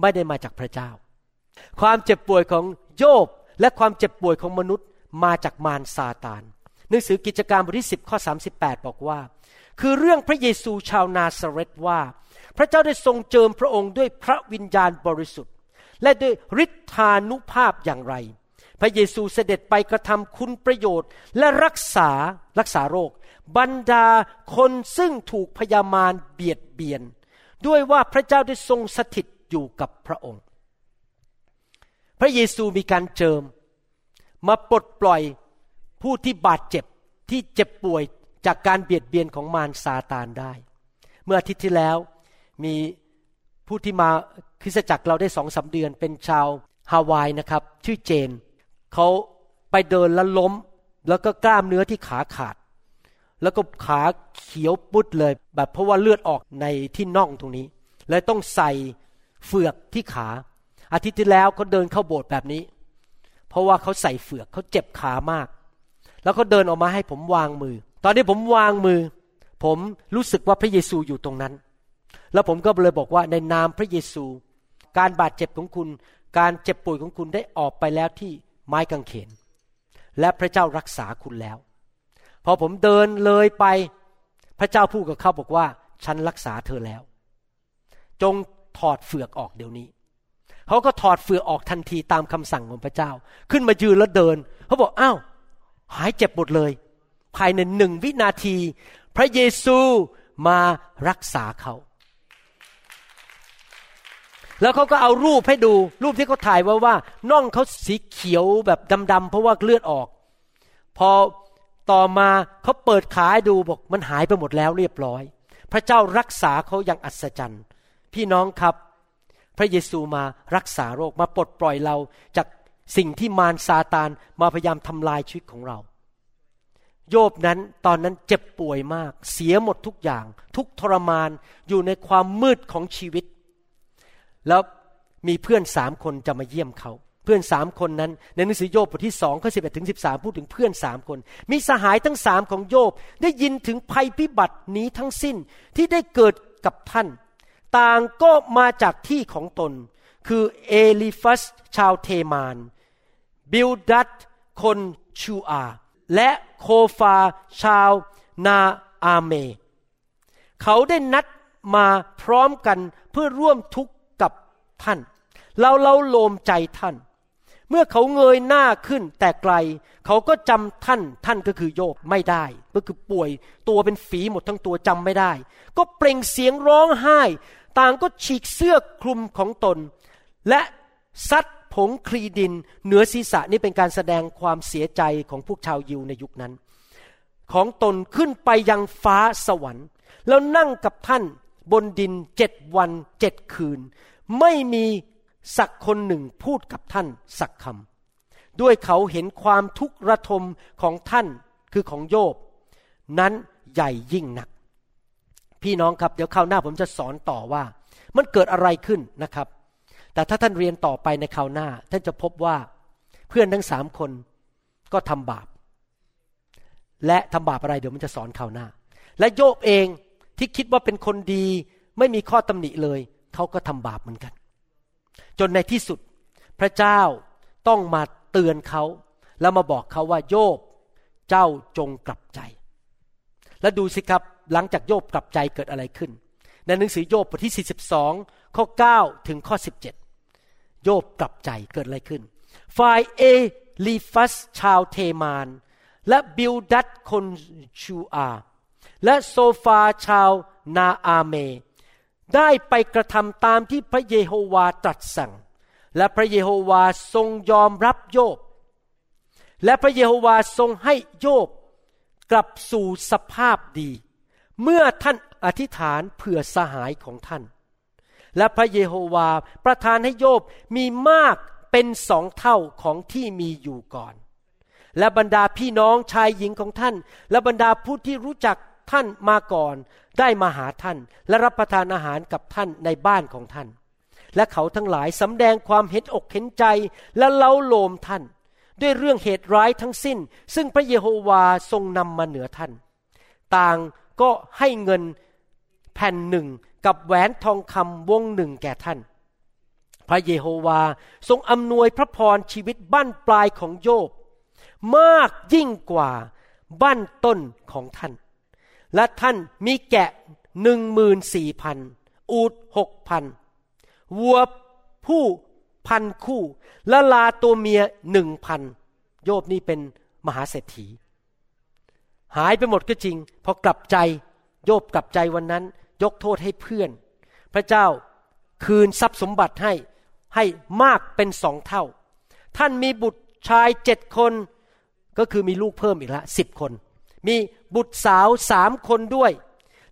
ไม่ได้มาจากพระเจ้า ความเจ็บป่วยของโยบและความเจ็บป่วยของมนุษย์มาจากมารซาตาน หนังสือกิจการบทที่ 10 ข้อ 38 บอกว่า คือเรื่องพระเยซูชาวนาซาเรตว่า พระเจ้าได้ทรงเจิมพระองค์ด้วยพระวิญญาณบริสุทธิ์ และด้วยฤทธานุภาพอย่างไร พระเยซูเสด็จไปกระทำคุณประโยชน์ และรักษารักษาโรค บรรดาคนซึ่งถูกพยามารเบียดเบียน ด้วยว่าพระเจ้าได้ทรงสถิต อยู่กับพระองค์ พระเยซูมีการเจิม มาปลดปล่อยผู้ที่บาดเจ็บที่เจ็บป่วยจากการเบียดเบียนของมารซาตานได้ เมื่ออาทิตย์ที่แล้วมีผู้ที่มาคริสตจักรเราได้สองสาเดือนเป็นชาวฮาวายนะครับ ชื่อเจน เขาไปเดินแล้วล้ม แล้วก็กล้ามเนื้อที่ขาขาด แล้วก็ขาเขียวปุดเลย แบบเพราะว่าเลือดออกในที่น่องตรงนี้เลยต้องใส่ เฟือกที่ขา อาทิตย์ที่แล้วเขาเดินเข้าโบสถ์แบบนี้ เพราะว่าเขาใส่เฟือกเขาเจ็บขามาก แล้วเขาเดินออกมาให้ผมวางมือ ตอนนี้ผมวางมือ ผมรู้สึกว่าพระเยซูอยู่ตรงนั้น แล้วผมก็เลยบอกว่าในนามพระเยซู การบาดเจ็บของคุณ การเจ็บป่วยของคุณได้ออกไปแล้วที่ไม้กางเขน และพระเจ้ารักษาคุณแล้ว พอผมเดินเลยไป พระเจ้าพูดกับเขาบอกว่า ฉันรักษาเธอแล้ว จง ถอดเฟือกออกเดี๋ยวนี้เขาก็ถอดเฟือกออกทันทีตามคำสั่งของพระเจ้า ขึ้นมายืนแล้วเดินเขาบอกอ้าวหายเจ็บหมดเลย ภายในหนึ่งวินาที พระเยซูมารักษาเขา แล้วเขาก็เอารูปให้ดู รูปที่เขาถ่ายไว้ว่าน่องเขาสีเขียวแบบดำๆเพราะว่าเลือดออก พอต่อมาเขาเปิดขาให้ดูบอกมันหายไปหมดแล้วเรียบร้อย พระเจ้ารักษาเขาอย่างอัศจรรย์ พี่น้องครับ พระเยซูมารักษาโรคมาปลดปล่อยเราจากสิ่งที่มารซาตานมาพยายามทำลายชีวิตของเรา โยบนั้นตอนนั้นเจ็บป่วยมาก เสียหมดทุกอย่าง ทุกทรมานอยู่ในความมืดของชีวิต แล้วมีเพื่อนสามคนจะมาเยี่ยมเขา เพื่อนสามคนนั้น ในหนังสือโยบบทที่สองข้อสิบเอ็ดถึงสิบสาพูดถึงเพื่อนสามคน มีสหายทั้งสามของโยบได้ยินถึงภัยพิบัตินี้ทั้งสิ้นที่ได้เกิดกับท่าน ต่างก็มาจากที่ของตน คือเอลิฟัสชาวเทมาน บิลดัตคนชูอา และโคฟาชาวนาอาเม เขาได้นัดมาพร้อมกันเพื่อร่วมทุกข์กับท่าน เราเราโลมใจท่าน เมื่อเขาเงยหน้าขึ้นแต่ไกล เขาก็จำท่านท่านก็คือโยบไม่ได้ ก็คือป่วยตัวเป็นฝีหมดทั้งตัวจำไม่ได้ ก็เปล่งเสียงร้องไห้ ต่างก็ฉีกเสื้อคลุมของตน และซัดผงคลีดิน เหนือศีรษะนี่เป็นการแสดงความเสียใจของพวกชาวยิวในยุคนั้น ของตนขึ้นไปยังฟ้าสวรรค์ แล้วนั่งกับท่านบนดินเจ็ดวันเจ็ดคืน ไม่มีสักคนหนึ่งพูดกับท่านสักคำด้วยเขาเห็นความทุกข์ระทมของท่านคือของโยบ นั้นใหญ่ยิ่งนัก พี่น้องครับเดี๋ยวคราวหน้าผมจะสอนต่อว่า มันเกิดอะไรขึ้นนะครับ แต่ถ้าท่านเรียนต่อไปในคราวหน้า ท่านจะพบว่าเพื่อนทั้งสามคนก็ทำบาป และทำบาปอะไรเดี๋ยวมันจะสอนคราวหน้า และโยบเองที่คิดว่าเป็นคนดีไม่มีข้อตำหนิเลย เขาก็ทำบาปเหมือนกัน จนในที่สุดพระเจ้าต้องมาเตือนเขาแล้วมาบอกเขาว่าโยบเจ้าจงกลับใจ แล้วดูสิครับ หลังจากโยบกลับใจเกิดอะไรขึ้น ในหนังสือโยบบทที่ 42 ข้อ 9 ถึงข้อ 17 โยบกลับใจเกิดอะไรขึ้น ฝ่ายเอลีฟัสชาวเทมาน และบิลดัตคนชูอา และโซฟาชาวนาอาเม ได้ไปกระทำตามที่พระเยโฮวาตรัสสั่ง และพระเยโฮวาทรงยอมรับโยบ และพระเยโฮวาทรงให้โยบกลับสู่สภาพดี เมื่อท่านอธิษฐานเผื่อสหายของท่าน และพระเยโฮวาประทานให้โยบมีมากเป็นสองเท่าของที่มีอยู่ก่อน และบรรดาพี่น้องชายหญิงของท่าน และบรรดาผู้ที่รู้จักท่านมาก่อน ได้มาหาท่าน และรับประทานอาหารกับท่านในบ้านของท่าน และเขาทั้งหลายสำแดงความเห็นอกเห็นใจและเล้าโลมท่าน ด้วยเรื่องเหตุร้ายทั้งสิ้น ซึ่งพระเยโฮวาทรงนำมาเหนือท่าน ต่าง ก็ให้เงินแผ่นหนึ่งกับแหวนทองคำวงหนึ่งแก่ท่าน พระเยโฮวาทรงอำนวยพระพรชีวิตบ้านปลายของโยบ มากยิ่งกว่าบ้านต้นของท่าน และท่านมีแกะหนึ่งมืนสี่พันอูดหกพันวัวผู้พันคู่ และลาตัวเมียหนึ่งพันโยบนี่เป็นมหาเศรษฐี หายไปหมดก็จริง พอกลับใจโยบกลับใจวันนั้น ยกโทษให้เพื่อน พระเจ้าคืนทรัพย์สมบัติให้ให้มากเป็นสองเท่า ท่านมีบุตรชายเจ็ดคน ก็คือมีลูกเพิ่มอีกละสิบคน มีบุตรสาวสามคนด้วย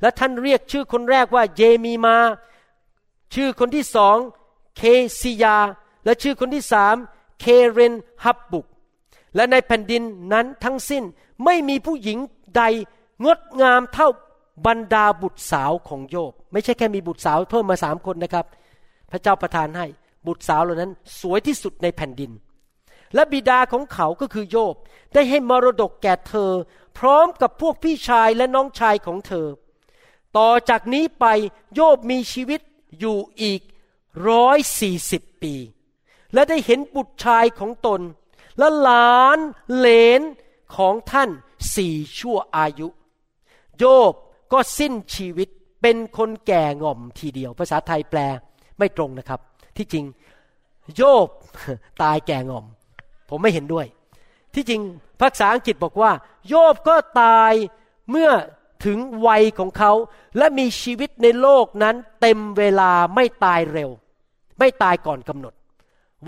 และท่านเรียกชื่อคนแรกว่าเยมีมา ชื่อคนที่สองเคซิยา และชื่อคนที่สามเคเรนฮับบุก และในแผ่นดินนั้นทั้งสิ้นไม่มีผู้หญิงใดงดงามเท่าบรรดาบุตรสาวของโยบ ไม่ใช่แค่มีบุตรสาวเพิ่มมาสามคนนะครับ พระเจ้าประทานให้บุตรสาวเหล่านั้นสวยที่สุดในแผ่นดิน และบิดาของเขาก็คือโยบ ได้ให้มรดกแก่เธอ พร้อมกับพวกพี่ชายและน้องชายของเธอ ต่อจากนี้ไปโยบมีชีวิตอยู่อีกร้อยสี่สิบปี และได้เห็นบุตรชายของตน และหลานเหลนของท่านสี่ชั่วอายุ โยบก็สิ้นชีวิตเป็นคนแก่ง่อมทีเดียว ภาษาไทยแปลไม่ตรงนะครับ ที่จริงโยบตายแก่ง่อม ผมไม่เห็นด้วย ที่จริงภาษาอังกฤษบอกว่า โยบก็ตายเมื่อถึงวัยของเขา และมีชีวิตในโลกนั้นเต็มเวลาไม่ตายเร็ว ไม่ตายก่อนกำหนด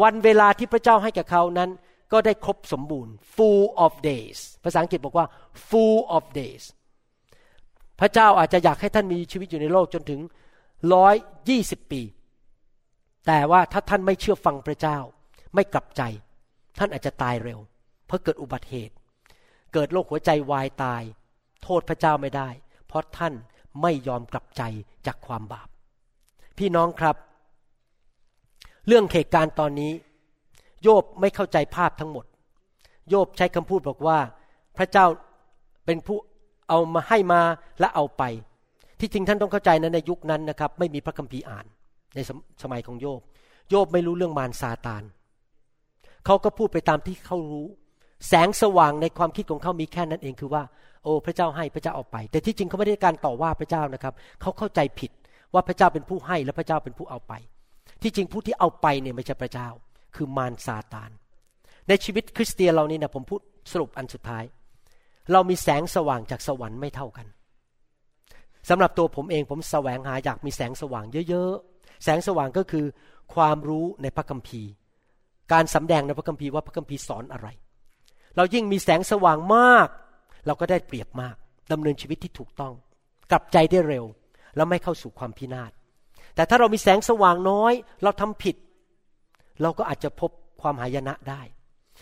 วันเวลาที่พระเจ้าให้กับเขานั้น ก็ได้ครบสมบูรณ์ full of days ภาษาอังกฤษบอกว่า full of days พระเจ้าอาจจะอยากให้ท่านมีชีวิตอยู่ในโลกจนถึงร้อยยี่สิบปี แต่ว่าถ้าท่านไม่เชื่อฟังพระเจ้า ไม่กลับใจ ท่านอาจจะตายเร็ว เพราะเกิดอุบัติเหตุ เกิดโรคหัวใจวายตาย โทษพระเจ้าไม่ได้ เพราะท่านไม่ยอมกลับใจจากความบาป พี่น้องครับ เรื่องเหตุการณ์ตอนนี้ โยบไม่เข้าใจภาพทั้งหมด โยบใช้คำพูดบอกว่า พระเจ้าเป็นผู้เอามาให้มาและเอาไป ที่จริงท่านต้องเข้าใจนะในยุคนั้นนะครับ ไม่มีพระคัมภีร์อ่านในสสมัยของโยบ โยบไม่รู้เรื่องมารซาตาน เขาก็พูดไปตามที่เขารู้ แสงสว่างในความคิดของเขามีแค่นั้นเองคือว่า โอ้พระเจ้าให้พระเจ้าเอาไป แต่ที่จริงเขาไม่ได้การต่อว่าพระเจ้านะครับ เขาเข้าใจผิดว่าพระเจ้าเป็นผู้ให้และพระเจ้าเป็นผู้เอาไป ที่จริงผู้ที่เอาไปเนี่ยไม่ใช่พระเจ้า คือมารซาตาน ในชีวิตคริสเตียนเรานี่นะผมพูดสรุปอันสุดท้าย เรามีแสงสว่างจากสวรรค์ไม่เท่ากันสำหรับตัวผมเองผมแสวงหาอยากมีแสงสว่างเยอะๆ แสงสว่างก็คือความรู้ในพระคัมภีร์ การสำแดงในพระคัมภีร์ว่าพระคัมภีร์สอนอะไร เรายิ่งมีแสงสว่างมาก เราก็ได้เปรียบมากดำเนินชีวิตที่ถูกต้อง กลับใจได้เร็ว แล้วไม่เข้าสู่ความพินาศแต่ถ้าเรามีแสงสว่างน้อย เราทำผิด เราก็อาจจะพบความหายนะได้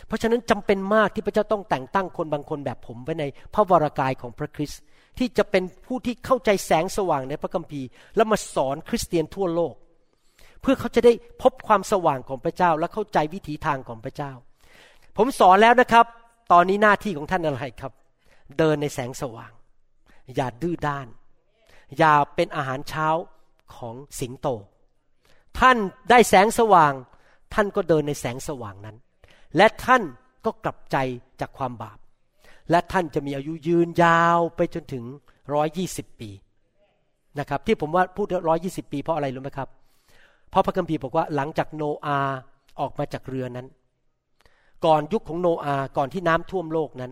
เพราะฉะนั้นจำเป็นมากที่พระเจ้าต้องแต่งตั้งคนบางคนแบบผมไว้ในพระวรากายของพระคริสต์ที่จะเป็นผู้ที่เข้าใจแสงสว่างในพระคัมภีร์ แล้วมาสอนคริสเตียนทั่วโลก เพื่อเขาจะได้พบความสว่างของพระเจ้า และเข้าใจวิถีทางของพระเจ้า ผมสอนแล้วนะครับ ตอนนี้หน้าที่ของท่านอะไรครับ เดินในแสงสว่าง อย่าดื้อด้าน อย่าเป็นอาหารเช้าของสิงโต ท่านได้แสงสว่าง ท่านก็เดินในแสงสว่างนั้น และท่านก็กลับใจจากความบาป และท่านจะมีอายุยืนยาวไปจนถึงร้อยยี่สิบปีนะครับ ที่ผมว่าพูดร้อยยี่สิบปีเพราะอะไรรู้ไหมครับเพราะพระคัมภีร์บอกว่าหลังจากโนอาออกมาจากเรือนั้น ก่อนยุคของโนอาก่อนที่น้ำท่วมโลกนั้น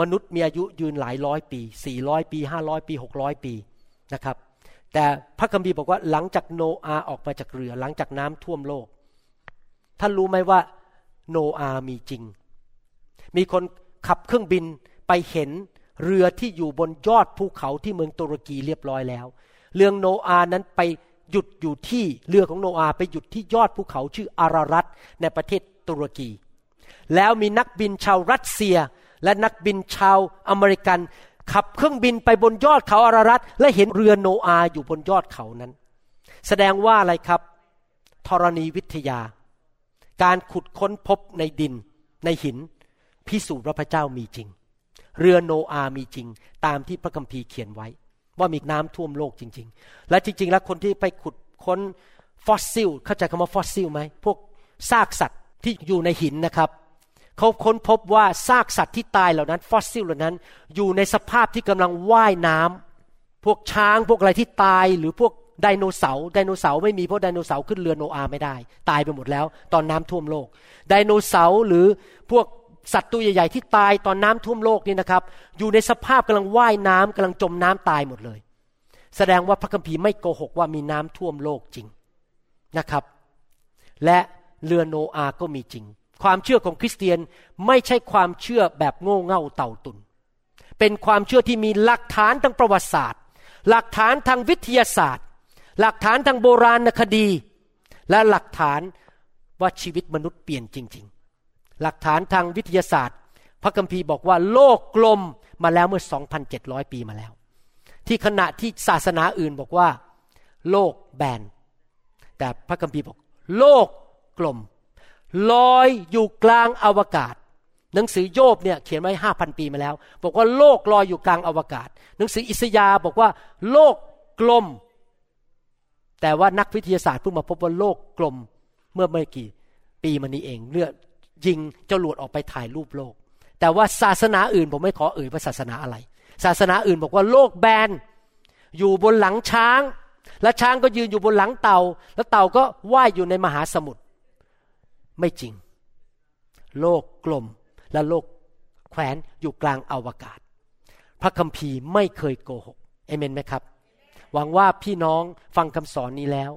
มนุษย์มีอายุยืนหลายร้อยปีสี่ร้อยปีห้าร้อยปีหกร้อยปีนะครับ แต่พระคัมภีร์บอกว่าหลังจากโนอาออกมาจากเรือ หลังจากน้ำท่วมโลก ท่านรู้ไหมว่าโนอามีจริง มีคนขับเครื่องบินไปเห็นเรือที่อยู่บนยอดภูเขาที่เมืองตุรกีเรียบร้อยแล้ว เรื่องโนอานั้นไปหยุดอยู่ที่เรือของโนอาไปหยุดที่ยอดภูเขาชื่ออารารัตในประเทศตุรกี แล้วมีนักบินชาวรัสเซีย และนักบินชาวอเมริกัน ขับเครื่องบินไปบนยอดเขาอารารัตและเห็นเรือโนอาอยู่บนยอดเขานั้น แสดงว่าอะไรครับธรณีวิทยา การขุดค้นพบในดินในหิน พิสูจน์ว่าพระเจ้ามีจริง เรือโนอามีจริง ตามที่พระคัมภีร์เขียนไว้ ว่ามีน้ำท่วมโลกจริง ๆ และจริง ๆ แล้วคนที่ไปขุดค้นฟอสซิล เข้าใจคำว่าฟอสซิลไหมพวกซากสัตว์ที่อยู่ในหินนะครับเขาค้นพบว่าซากสัตว์ที่ตายเหล่านั้นฟอสซิลเหล่านั้น อยู่ในสภาพที่กำลังว่ายน้ำพวกช้างพวกอะไรที่ตายหรือพวก ไดโนเสาร์ไดโนเสาร์ไม่มีเพราะไดโนเสาร์ขึ้นเรือโนอาไม่ได้ ตายไปหมดแล้ว ตอนน้ำท่วมโลก ไดโนเสาร์หรือพวกสัตว์ตัวใหญ่ๆที่ตายตอนน้ำท่วมโลกนี่นะครับ อยู่ในสภาพกำลังว่ายน้ำกำลังจมน้ำตายหมดเลย แสดงว่าพระคัมภีร์ไม่โกหกว่ามีน้ำท่วมโลกจริงนะครับ และเรือโนอาก็มีจริง ความเชื่อของคริสเตียนไม่ใช่ความเชื่อแบบโง่เง่าเต่าตุน เป็นความเชื่อที่มีหลักฐานทางประวัติศาสตร์ หลักฐานทางวิทยาศาสตร์ หลักฐานทางโบราณคดี และหลักฐานว่าชีวิตมนุษย์เปลี่ยนจริง ๆ หลักฐานทางวิทยาศาสตร์ พระคัมภีร์บอกว่าโลกกลมมาแล้วเมื่อ 2,700 ปีมาแล้ว ที่ขณะที่ศาสนาอื่นบอกว่า โลกแบน แต่พระคัมภีร์บอก โลกกลม ลอยอยู่กลางอวกาศ หนังสือโยบเนี่ยเขียนไว้ห้าพันปีมาแล้ว บอกว่าโลกลอยอยู่กลางอวกาศ หนังสืออิสยาบอกว่า โลกกลม แต่ว่านักวิทยาศาสตร์เพิ่งมาพบว่าโลกกลมเมื่อไม่กี่ปีมานี้เองเลือยิงจรวดออกไปถ่ายรูปโลก แต่ว่าศาสนาอื่นผมไม่ขอเอ่ยว่าศาสนาอะไร ศาสนาอื่นบอกว่าโลกแบนอยู่บนหลังช้าง และช้างก็ยืนอยู่บนหลังเต่า แล้วเต่าก็ว่ายอยู่ในมหาสมุทรไม่จริง โลกกลมและโลกแขวนอยู่กลางอาวกาศ พระคัมภีร์ไม่เคยโกหกเอเมนไหมครับ หวังว่าพี่น้องฟังคำสอนนี้แล้ว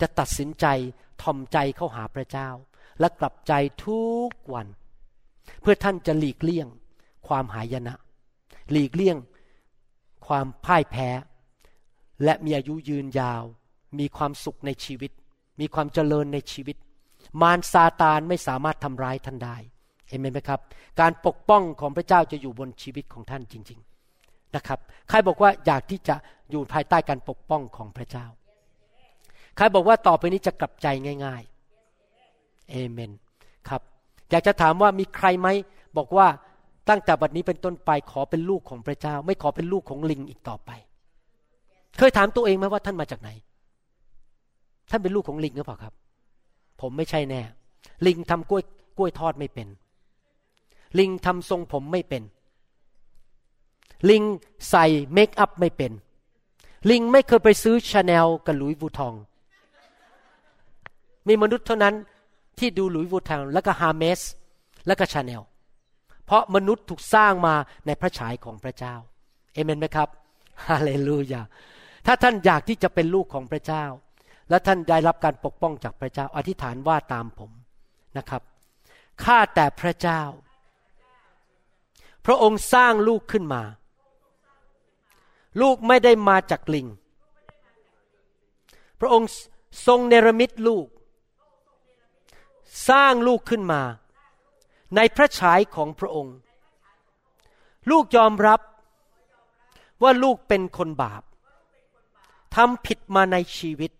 จะตัดสินใจทอมใจเข้าหาพระเจ้า และกลับใจทุกวัน เพื่อท่านจะหลีกเลี่ยง ความหายนะ หลีกเลี่ยง ความพ่ายแพ้ และมีอายุยืนยาว มีความสุขในชีวิต มีความเจริญในชีวิต มารซาตานไม่สามารถทำร้ายท่านได้เห็นไหมครับ การปกป้องของพระเจ้าจะอยู่บนชีวิตของท่านจริง ๆ นะครับ ใครบอกว่าอยากที่จะอยู่ภายใต้การปกป้องของพระเจ้า ใครบอกว่าต่อไปนี้จะกลับใจง่ายๆเอเมนครับ อยากจะถามว่ามีใครไหมบอกว่าตั้งแต่บัดนี้เป็นต้นไปขอเป็นลูกของพระเจ้า ไม่ขอเป็นลูกของลิงอีกต่อไป เคยถามตัวเองไหมว่าท่านมาจากไหน ท่านเป็นลูกของลิงหรือเปล่าครับ ผมไม่ใช่แน่ ลิงทำกล้วยกล้วยทอดไม่เป็น ลิงทำทรงผมไม่เป็น ลิงใส่ makeup ไม่เป็น ลิงไม่เคยไปซื้อชาแนลกับ Louis Vuitton มีมนุษย์เท่านั้นที่ดู Louis Vuitton และก็ Hermès และก็ชาแนล เพราะมนุษย์ถูกสร้างมาในพระฉายของพระเจ้า เอเมนไหมครับฮาเลลูยา ถ้าท่านอยากที่จะเป็นลูกของพระเจ้า และท่านได้รับการปกป้องจากพระเจ้า อธิษฐานว่าตามผมนะครับ ข้าแต่พระเจ้า พระองค์สร้างลูกขึ้นมา ลูกไม่ได้มาจากลิง พระองค์ทรงเนรมิตลูก สร้างลูกขึ้นมา ในพระฉายของพระองค์ ลูกยอมรับว่าลูกเป็นคนบาปทำผิดมาในชีวิต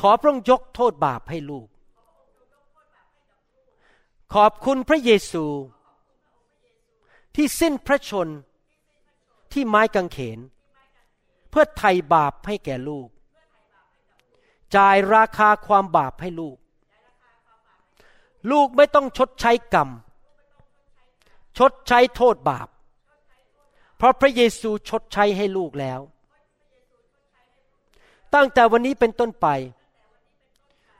ขอพระองค์ยกโทษบาปให้ลูก ขอบคุณพระเยซู ที่สิ้นพระชน ที่ไม้กางเขน เพื่อไถ่บาปให้แก่ลูก จ่ายราคาความบาปให้ลูก ลูกไม่ต้องชดใช้กรรม ชดใช้โทษบาป เพราะพระเยซูชดใช้ให้ลูกแล้ว ตั้งแต่วันนี้เป็นต้นไป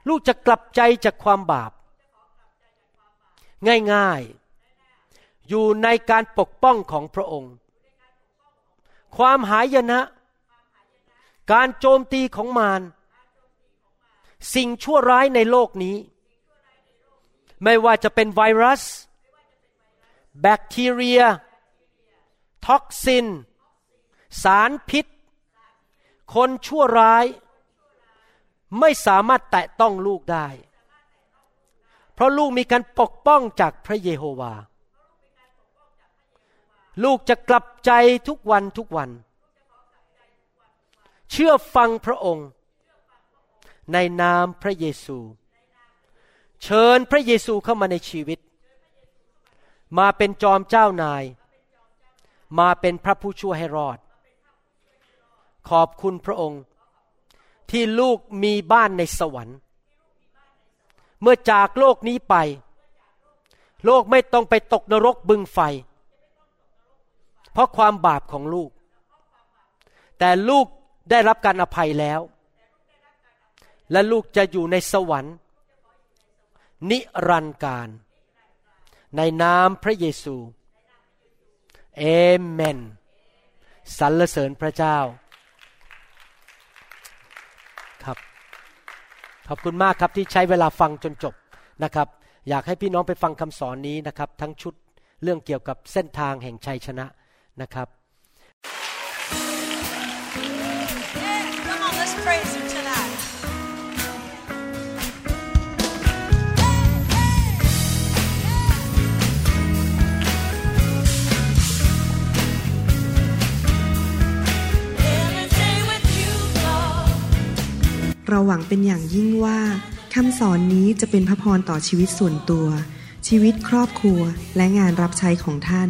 ลูกจะกลับใจจากความบาป ง่ายๆ อยู่ในการปกป้องของพระองค์ ความหายนะ การโจมตีของมาร สิ่งชั่วร้ายในโลกนี้ ไม่ว่าจะเป็นไวรัส แบคทีเรีย ท็อกซิน สารพิษ คนชั่วร้าย ไม่สามารถแตะต้องลูกได้ เพราะลูกมีการปกป้องจากพระเยโฮวา์ ลูกจะกลับใจทุกวันทุกวัน เชื่อฟังพระองค์ ในนามพระเยซู เชิญพระเยซูเข้ามาในชีวิต มาเป็นจอมเจ้านาย มาเป็นพระผู้ช่วยให้รอด ขอบคุณพระองค์ ที่ลูกมีบ้านในสวรรค์ เมื่อจากโลกนี้ไป โลกไม่ต้องไปตกนรกบึงไฟ เพราะความบาปของลูก แต่ลูกได้รับการอภัยแล้ว และลูกจะอยู่ในสวรรค์ นิรันดร์การ ในนามพระเยซูเอเมนสรรเสริญพระเจ้าครับ ขอบคุณมากครับที่ใช้เวลาฟังจนจบนะครับ อยากให้พี่น้องไปฟังคำสอนนี้นะครับ ทั้งชุดเรื่องเกี่ยวกับเส้นทางแห่งชัยชนะ นะครับ Yeah, come on, let's praise him tonight. เราหวังเป็นอย่างยิ่งว่าคำสอนนี้จะเป็นพระพรต่อชีวิตส่วนตัว ชีวิตครอบครัวและงานรับใช้ของท่าน